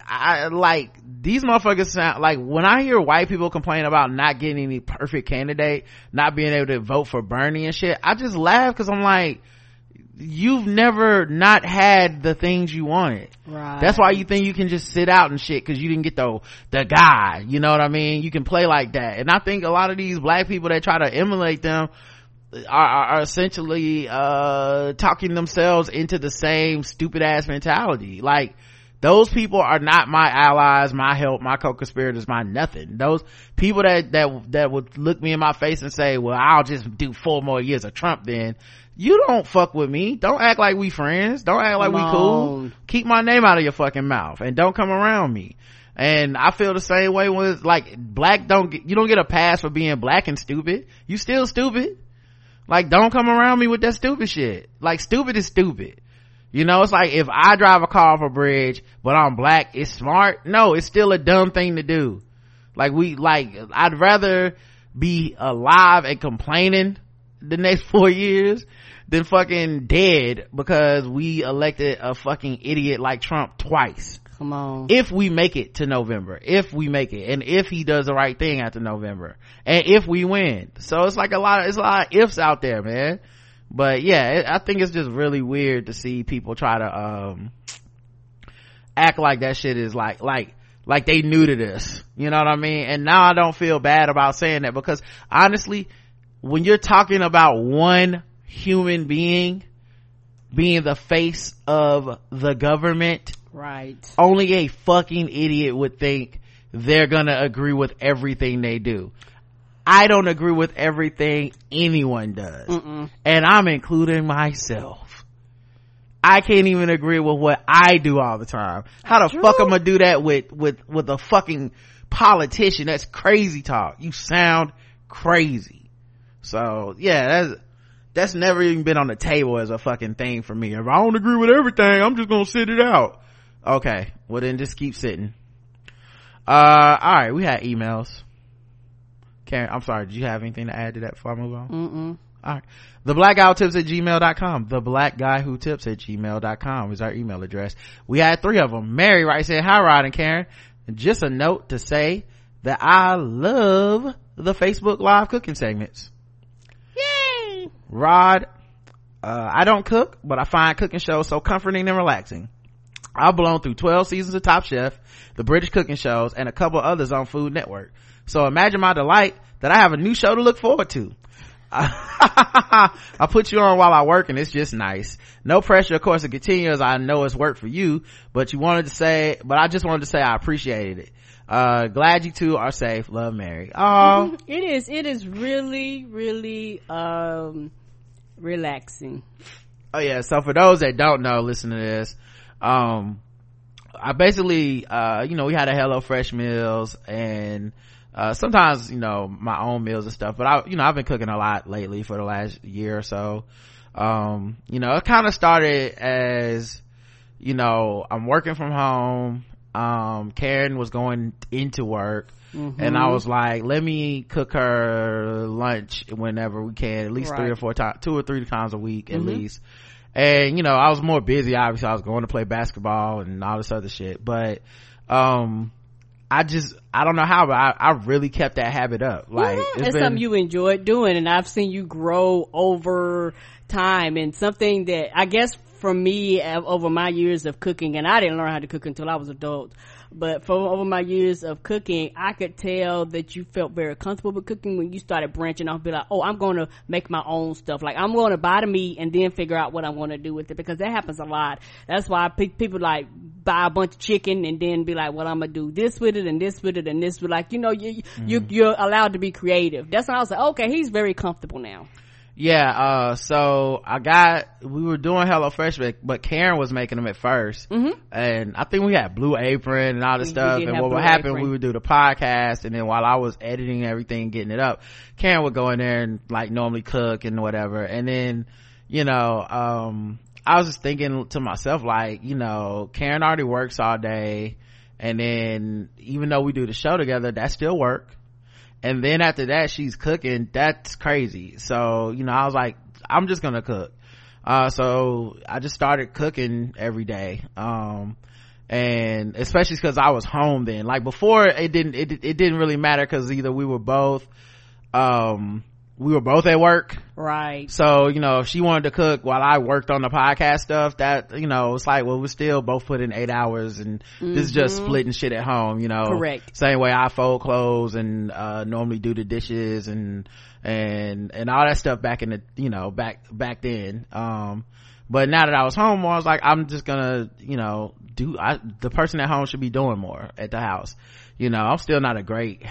I like these motherfuckers sound like when I hear white people complain about not getting any perfect candidate, not being able to vote for Bernie and shit, I just laugh because I'm like, you've never not had the things you wanted. Right. That's why you think you can just sit out and shit because you didn't get the the guy. You know what I mean? You can play like that. And I think a lot of these black people that try to emulate them are, are, essentially uh talking themselves into the same stupid ass mentality. Like those people are not my allies, my help, my co-conspirators, my nothing. Those people that, that, that would look me in my face and say, well, I'll just do four more years of Trump then. You don't fuck with me. Don't act like we friends. Don't act like we cool. Keep my name out of your fucking mouth and don't come around me. And I feel the same way with like black don't get, you don't get a pass for being black and stupid. You still stupid. Like don't come around me with that stupid shit. Like stupid is stupid. You know, it's like if I drive a car off a bridge, but I'm black, it's smart. No, it's still a dumb thing to do. Like we, like, I'd rather be alive and complaining the next four years than fucking dead because we elected a fucking idiot like Trump twice. Come on. If we make it to November, if we make it, and if he does the right thing after November, and if we win. So it's like a lot of, it's a lot of ifs out there, man but yeah it, i think it's just really weird to see people try to um act like that shit is like like like they new to this you know what i mean and now i don't feel bad about saying that because honestly when you're talking about one human being being the face of the government right. only a fucking idiot would think they're gonna agree with everything they do I don't agree with everything anyone does. Mm-mm. And I'm including myself. I can't even agree with what I do all the time. How the True. fuck am I gonna do that with, with, with a fucking politician? That's crazy talk. You sound crazy. So yeah, that's, that's never even been on the table as a fucking thing for me. If I don't agree with everything, I'm just gonna sit it out. Okay. Well then just keep sitting. uh all right we had emails. Karen i'm sorry did you have anything to add to that before i move on? Mm-mm. all right the black guy tips at gmail.com the black guy who tips at gmail.com is our email address. We had three of them mary writes in hi rod and karen. Just a note to say that i love the facebook live cooking segments. Yay! rod uh, i don't cook but i find cooking shows so comforting and relaxing I've blown through 12 seasons of Top Chef, the British cooking shows, and a couple others on Food Network. So imagine my delight that I have a new show to look forward to. I put you on while I work and it's just nice. No pressure, of course, to continue as I know it's work for you, but you wanted to say, but I just wanted to say I appreciated it. Uh, glad you two are safe. Love Mary. Oh, It is, it is really, really, um, relaxing. oh yeah. So for those that don't know, listen to this. Um, I basically, uh, you know, we had a Hello Fresh meals and, uh, sometimes, you know, my own meals and stuff, but I, you know, I've been cooking a lot lately for the last year or so. Um, you know, it kind of started as, you know, I'm working from home. Um, Karen was going into work and I was like, let me cook her lunch whenever we can, at least three or four times, two or three times a week at least. And, you know, I was more busy, obviously I was going to play basketball and all this other shit, but, um, I just, I don't know how, but I, I really kept that habit up. Like, Mhm. it's it's been, something you enjoyed doing and i've seen you grow over time and something that i guess for me uh, over my years of cooking and i didn't learn how to cook until i was adult but for over my years of cooking i could tell that you felt very comfortable with cooking when you started branching off be like oh i'm going to make my own stuff. Like i'm going to buy the meat and then figure out what i'm going to do with it because that happens a lot. That's why pe- people like buy a bunch of chicken and then be like well i'm gonna do this with it and this with it and this with like you know you, you mm-hmm. you're allowed to be creative. That's when i was like okay he's very comfortable now Yeah, uh, so I got, we were doing Hello Fresh, but, but Karen was making them at 1st mm-hmm. And I think we had Blue Apron and all this We- we stuff. did And what would happen, Apron. we would do the podcast, and then while I was editing everything, getting it up, Karen would go in there and like normally cook and whatever. And then, you know, um, I was just thinking to myself, like, you know, Karen already works all day. And then even though we do the show together, that's still work and then after that she's cooking. That's crazy. So you know i was like i'm just gonna cook. Uh so i just started cooking every day. Um and especially because i was home then. Like before it didn't it, it didn't really matter because either we were both um we were both at work. Right. So you know if she wanted to cook while i worked on the podcast stuff that you know it's like well we're still both put in eight hours and this is just splitting shit at home you know. Correct. same way i fold clothes and uh normally do the dishes and and and all that stuff back in the you know back back then. Um but now that i was home i was like i'm just gonna you know do i the person at home should be doing more at the house. You know i'm still not a great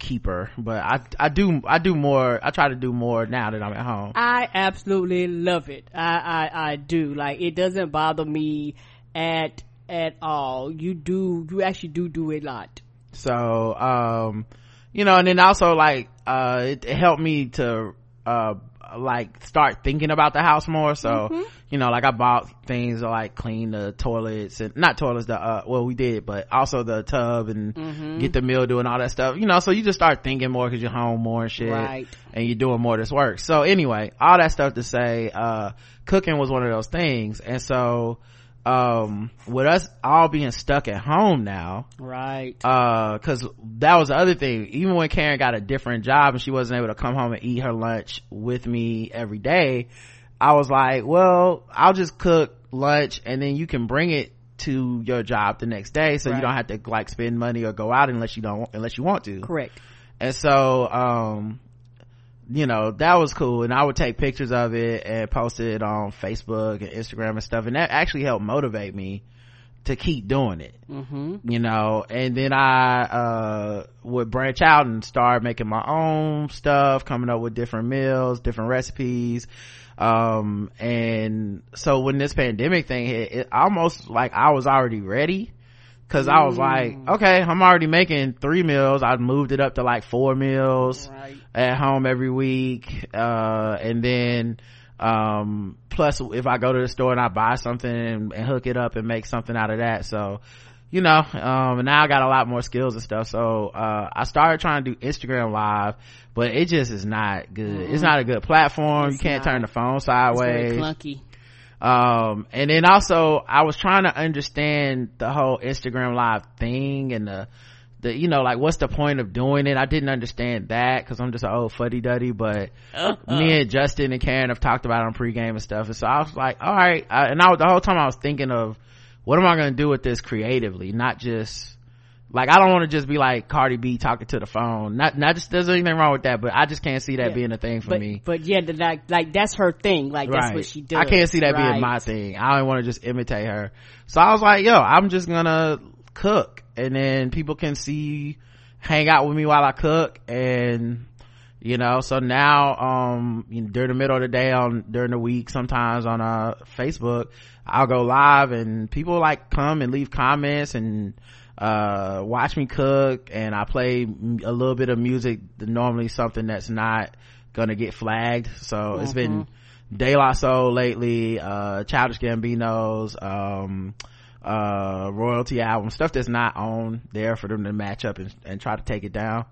housekeeper but i i do i do more i try to do more now that i'm at home I absolutely love it. I, I, I do. Like, it doesn't bother me at, at all. You do, you actually do do a lot. so um you know and then also like uh it, it helped me to uh like start thinking about the house more. So you know like i bought things to like clean the toilets and not toilets the uh well we did but also the tub and get the mildew and all that stuff. You know so you just start thinking more because you're home more and shit. Right. and you're doing more of this work. So anyway all that stuff to say uh cooking was one of those things. And so um with us all being stuck at home now Right. uh because that was the other thing even when karen got a different job and she wasn't able to come home and eat her lunch with me every day i was like well i'll just cook lunch and then you can bring it to your job the next day so you don't have to like spend money or go out unless you don't unless you want to Correct. and so um you know that was cool. And i would take pictures of it and post it on facebook and instagram and stuff. And that actually helped motivate me to keep doing it. Mm-hmm. you know and then i uh would branch out and start making my own stuff coming up with different meals different recipes. Um and so when this pandemic thing hit it almost like i was already ready because i was like okay i'm already making three meals. I moved it up to like four meals Right. at home every week uh and then um plus if i go to the store and i buy something and, and hook it up and make something out of that. So you know um and now i got a lot more skills and stuff. So uh i started trying to do instagram live but it just is not good. It's not a good platform. It's you can't not. turn the phone It's sideways. clunky. Um and then also i was trying to understand the whole instagram live thing and the the you know like what's the point of doing it? I didn't understand that because i'm just an old fuddy-duddy but me and justin and karen have talked about it on pregame and stuff. And so i was like all right I, and I, the whole time i was thinking of what am i going to do with this creatively? Not just like i don't want to just be like cardi b talking to the phone not not just there's anything wrong with that but i just can't see that Yeah. being a thing for but, me But yeah, the, like, like that's her thing. Like that's what she does. I can't see that Right. being my thing. I don't want to just imitate her. So I was like, yo, I'm just gonna cook and then people can see, hang out with me while I cook and, you know, so now, um, you know, during the middle of the day on, during the week, sometimes on, uh, Facebook, I'll go live and people like come and leave comments and, uh, watch me cook and I play a little bit of music, normally something that's not gonna get flagged. So it's been De La Soul lately, uh, Childish Gambino's, um, uh, royalty album, stuff that's not on there for them to match up and, and try to take it down.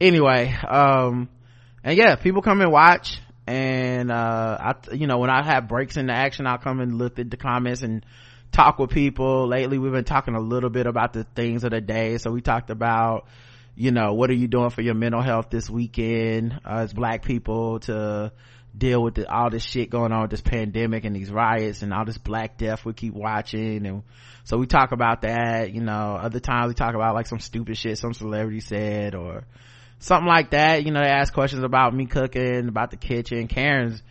Anyway, um, and yeah, people come and watch and, uh, I, you know, when I have breaks in the action, I'll come and look at the comments and talk with people. Lately, we've been talking a little bit about the things of the day. So we talked about, you know, what are you doing for your mental health this weekend, uh, as black people to deal with the, all this shit going on with this pandemic and these riots and all this black death we keep watching. And so we talk about that, you know, other times we talk about like some stupid shit some celebrity said or something like that. You know, they ask questions about me cooking, about the kitchen. Karen's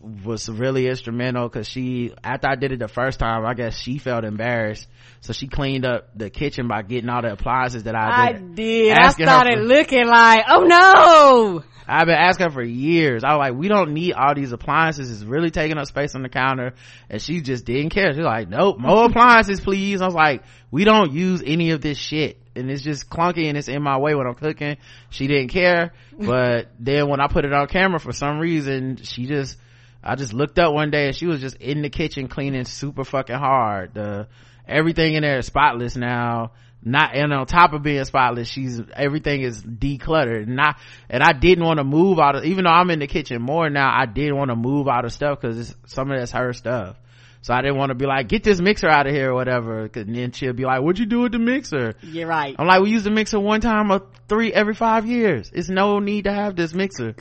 was really instrumental because she after i did it the first time i guess she felt embarrassed. So she cleaned up the kitchen by getting all the appliances that i I did did. I started for- looking like, oh no. i've been asking for years. I was like we don't need all these appliances. It's really taking up space on the counter. And she just didn't care. She's like nope more appliances please. I was like we don't use any of this shit. And it's just clunky and it's in my way when i'm cooking. She didn't care. But then when i put it on camera for some reason she just I just looked up one day and she was just in the kitchen cleaning super fucking hard. The everything in there is spotless now. Not and on top of being spotless, she's everything is decluttered. And I and I didn't want to move out of even though I'm in the kitchen more now. I didn't want to move out of stuff because some of that's her stuff. So I didn't want to be like, get this mixer out of here or whatever. Cause then she'll be like, what'd you do with the mixer? You're right. I'm like, we use the mixer one time or three every five years. It's no need to have this mixer.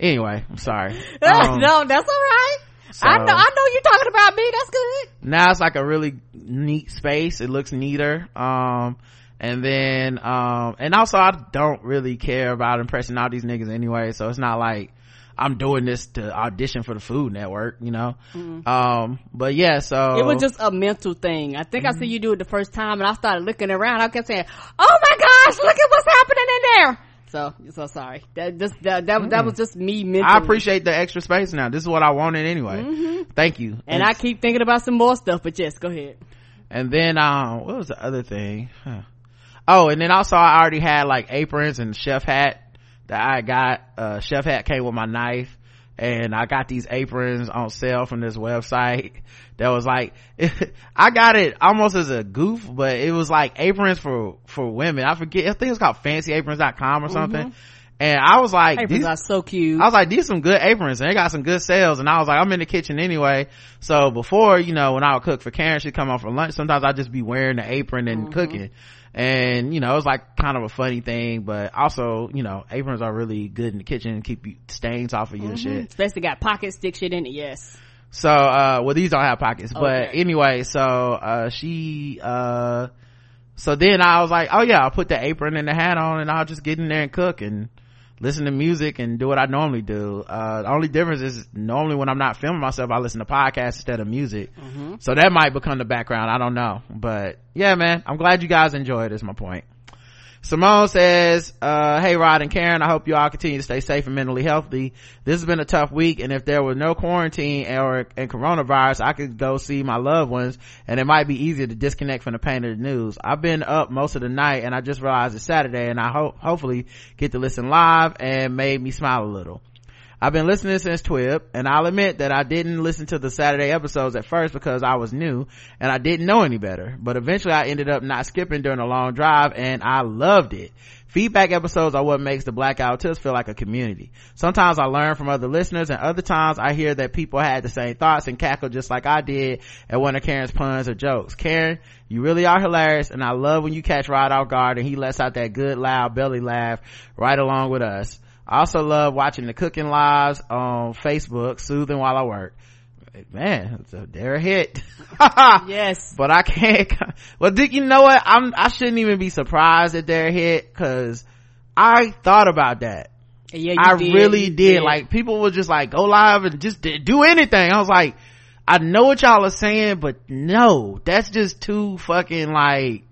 Anyway, I'm sorry. Um, no, that's all right. I know, I know you're talking about me. That's good. now it's like a really neat space it looks neater um and then um and also i don't really care about impressing all these niggas anyway so it's not like i'm doing this to audition for the food network you know um but yeah so Mm-hmm. It was just a mental thing. I think I see you do it the first time, and I started looking around. I kept saying, "Oh my gosh, look at what's happening in there." So, so sorry. That just that that, that was just me mentally. i appreciate the extra space now this is what i wanted anyway thank you Mm-hmm. And I keep thinking about some more stuff, but yes, go ahead. and then um what was the other thing huh. oh and then also i already had like aprons and chef hat that i got uh chef hat came with my knife and i got these aprons on sale from this website that was like i got it almost as a goof but it was like aprons for for women i forget i think it's called fancyaprons.com or something mm-hmm. and i was like Aprons these- are so cute. I was like, these some good aprons and they got some good sales. And I was like, I'm in the kitchen anyway. So before, you know, when I would cook for Karen, she'd come home for lunch. Sometimes I'd just be wearing the apron and mm-hmm. cooking. And, you know, it was like kind of a funny thing, but also, you know, aprons are really good in the kitchen and keep you, stains off of you and shit. Especially got pockets, stick shit in it. Yes. So, uh, well, these don't have pockets, but anyway, so, uh, she, uh, so then I was like, oh yeah, I'll put the apron and the hat on and I'll just get in there and cook and listen to music and do what I normally do. Uh, the only difference is normally when I'm not filming myself, I listen to podcasts instead of music. So that might become the background. I don't know, but yeah, man, I'm glad you guys enjoyed. it is my point. Simone says, uh, hey Rod and Karen, I hope you all continue to stay safe and mentally healthy. This has been a tough week and if there was no quarantine or and coronavirus, I could go see my loved ones and it might be easier to disconnect from the pain of the news. I've been up most of the night and I just realized it's Saturday and I hope hopefully get to listen live and made me smile a little. I've been listening since TWIP, and I'll admit that I didn't listen to the Saturday episodes at first because I was new and I didn't know any better. But eventually I ended up not skipping during a long drive and I loved it. Feedback episodes are what makes the Black Guy Who Tips feel like a community. Sometimes I learn from other listeners and other times I hear that people had the same thoughts and cackle just like I did at one of Karen's puns or jokes. Karen, you really are hilarious and I love when you catch Rod off guard and he lets out that good loud belly laugh right along with us. I also love watching the cooking lives on Facebook, soothing while I work. Man, so they're a hit. yes. But I can't, well, did you know what? I'm, I shouldn't even be surprised that they're hit cause I thought about that. Yeah, you I did, really you did. Like people were just like, go live and just do anything. I was like, I know what y'all are saying, but no, that's just too fucking like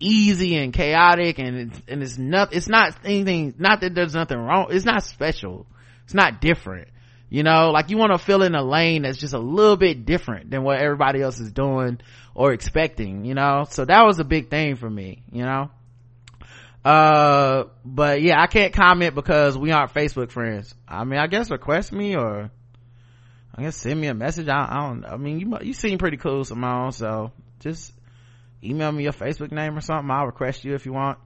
easy and chaotic and it's, and it's not, it's not anything, not that there's nothing wrong. It's not special. It's not different. You know, like you want to fill in a lane that's just a little bit different than what everybody else is doing or expecting, you know? So that was a big thing for me, you know? Uh, but yeah, I can't comment because we aren't Facebook friends. I mean, I guess request me or I guess send me a message. I, I don't, I mean, you, you seem pretty cool, Simone, so just email me your Facebook name or something. I'll request you if you want.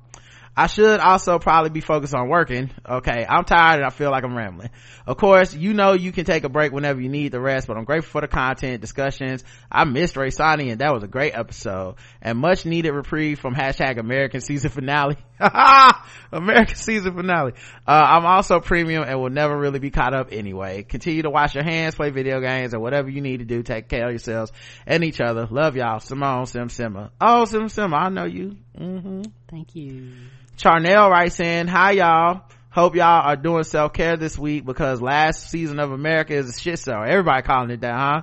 I should also probably be focused on working. Okay. I'm tired and I feel like I'm rambling. Of course, you know you can take a break whenever you need the rest, but I'm grateful for the content, discussions. I missed Ray Sani and that was a great episode and much needed reprieve from hashtag American season finale. American season finale. Uh, I'm also premium and will never really be caught up anyway. Continue to wash your hands, play video games, or whatever you need to do. Take care of yourselves and each other. Love y'all. Simone Sim Simma. Oh, Sim Simma, I know you. Mm-hmm. Thank you. Charnel writes in, hi y'all. Hope y'all are doing self-care this week because last season of America is a shit show. Everybody calling it that, huh?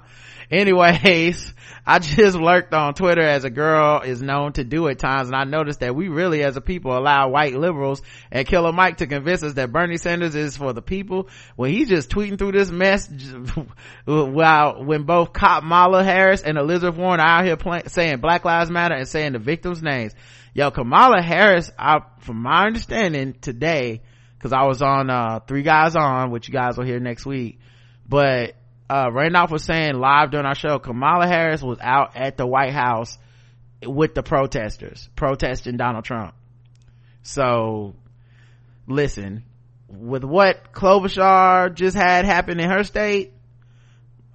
Anyways, I just lurked on Twitter as a girl is known to do at times and I noticed that we really as a people allow white liberals and Killer Mike to convince us that Bernie Sanders is for the people when he's just tweeting through this mess while when both cop Kamala Harris and Elizabeth Warren are out here saying Black Lives Matter and saying the victims' names. Yo, Kamala Harris, I, from my understanding today, cause I was on, uh, Three Guys On, which you guys will hear next week, but, uh, Randolph was saying live during our show, Kamala Harris was out at the White House with the protesters, protesting Donald Trump. So, listen, with what Klobuchar just had happen in her state,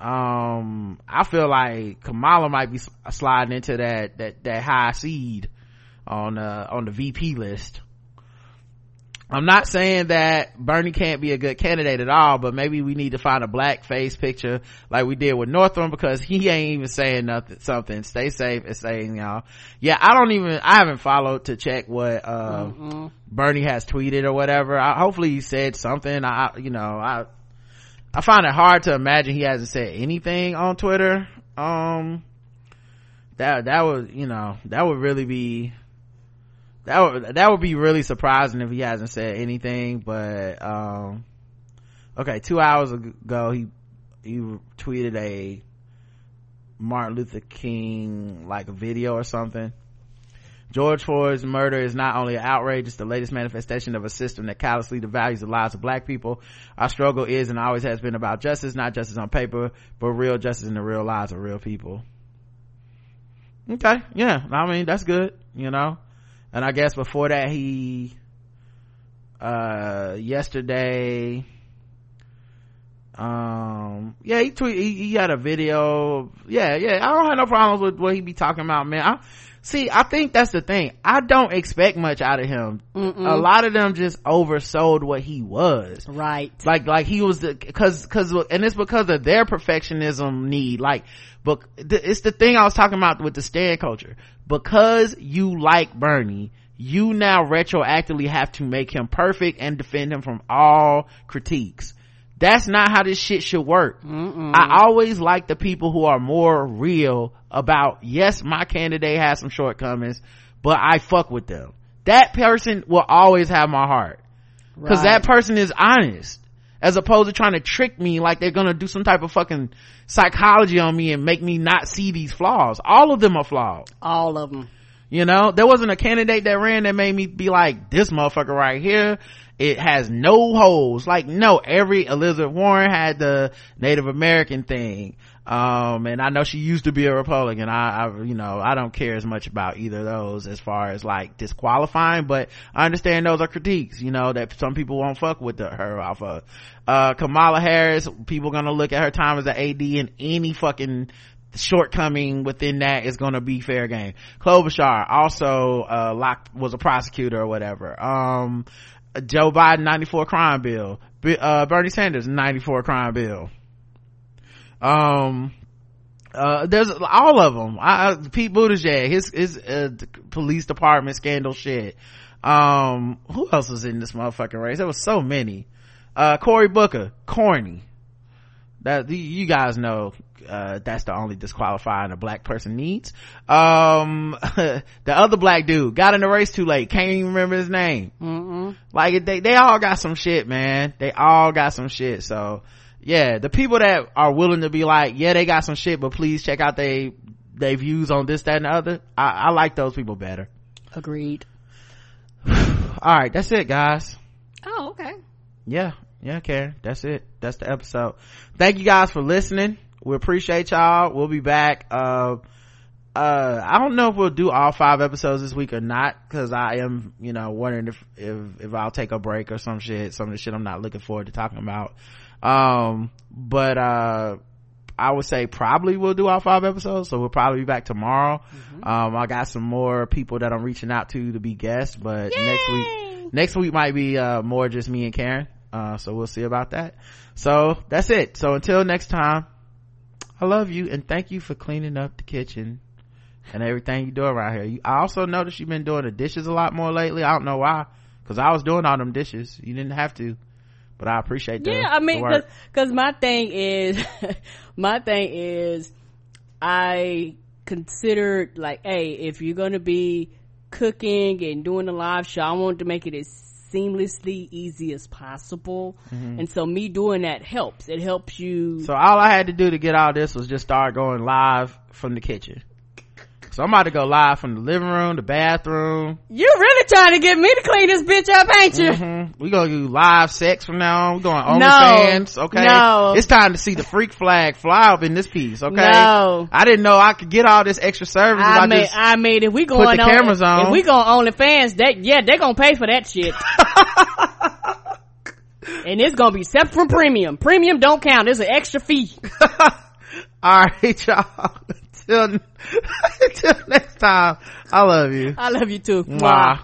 um, I feel like Kamala might be sliding into that, that, that high seed on uh on the VP list. I'm not saying that Bernie can't be a good candidate at all, but maybe we need to find a black face picture like we did with Northam because he ain't even saying nothing, something. Stay safe and saying y'all. Yeah, I don't even, I haven't followed to check what, uh, mm Bernie has tweeted or whatever. I, hopefully he said something. I, you know, I, I find it hard to imagine he hasn't said anything on Twitter. Um, that, that would, you know, that would really be, that would that would be really surprising if he hasn't said anything but um okay two hours ago he he tweeted a martin luther king like video or something. George floyd's murder is not only an outrage it's the latest manifestation of a system that callously devalues the lives of black people. Our struggle is and always has been about justice not justice on paper but real justice in the real lives of real people. Okay yeah i mean that's good you know and i guess before that he uh yesterday um yeah he tweet he, he, had a video. Yeah yeah i don't have no problems with what he be talking about man. I, see i think that's the thing. I don't expect much out of him. Mm-mm. a lot of them just oversold what he was. Right. Like like he was the because because and it's because of their perfectionism need. Like but it's the thing i was talking about with the stan culture. Because you like bernie you now retroactively have to make him perfect and defend him from all critiques that's not how this shit should work. Mm-mm. i always like the people who are more real about yes my candidate has some shortcomings but i fuck with them. That person will always have my heart. Because that person is honest as opposed to trying to trick me like they're gonna do some type of fucking psychology on me and make me not see these flaws. All of them are flawed. All of them You know, there wasn't a candidate that ran that made me be like, this motherfucker right here, it has no holes. Like, no, every Elizabeth Warren had the Native American thing. Um, and I know she used to be a Republican. I, I, you know, I don't care as much about either of those as far as like disqualifying, but I understand those are critiques, you know, that some people won't fuck with the, her off of. Uh, Kamala Harris, people gonna look at her time as an AD in any fucking shortcoming within that is gonna be fair game. Klobuchar also, uh, locked, was a prosecutor or whatever. Um, Joe Biden 94 crime bill. Uh, Bernie Sanders 94 crime bill. Um, uh, there's all of them. I, Pete Buttigieg, his, his, uh, police department scandal shit. Um, who else was in this motherfucking race? There was so many. Uh, Cory Booker, corny. That, you guys know, uh, that's the only disqualifying a black person needs. Um, the other black dude got in the race too late. Can't even remember his name. Mm-mm. Like, they, they all got some shit, man. They all got some shit. So, yeah, the people that are willing to be like, yeah, they got some shit, but please check out they, they views on this, that, and the other. I, I like those people better. Agreed. All right, that's it, guys. Oh, okay. Yeah, yeah, Karen. That's it. That's the episode. Thank you guys for listening. We appreciate y'all. We'll be back. Uh, uh, I don't know if we'll do all five episodes this week or not, cause I am, you know, wondering if, if, if I'll take a break or some shit, some of the shit I'm not looking forward to talking about. Um, but, uh, I would say probably we'll do all five episodes, so we'll probably be back tomorrow. Mm-hmm. Um, I got some more people that I'm reaching out to to be guests, but Yay! next week, next week might be, uh, more just me and Karen. Uh, so we'll see about that. So that's it. So until next time, I love you and thank you for cleaning up the kitchen and everything you do around here. You, I also noticed you've been doing the dishes a lot more lately. I don't know why, cause I was doing all them dishes. You didn't have to, but I appreciate that. Yeah, I mean, cause, cause my thing is, my thing is, I considered like, hey, if you're gonna be cooking and doing a live show, I want to make it as seamlessly easy as possible. Mm-hmm. And so me doing that helps. It helps you. So all I had to do to get all this was just start going live from the kitchen. So I'm about to go live from the living room, the bathroom. You really trying to get me to clean this bitch up, ain't you? Mm-hmm. We gonna do live sex from now on. We going OnlyFans, no, okay? No. It's time to see the freak flag fly up in this piece, okay? No. I didn't know I could get all this extra service. I, I mean, I mean, if we going put the on, cameras on, if we go on OnlyFans, that yeah, they gonna pay for that shit. and it's gonna be separate from premium. Premium don't count. It's an extra fee. all right, y'all. Until, until next time, I love you. I love you too. Mwah.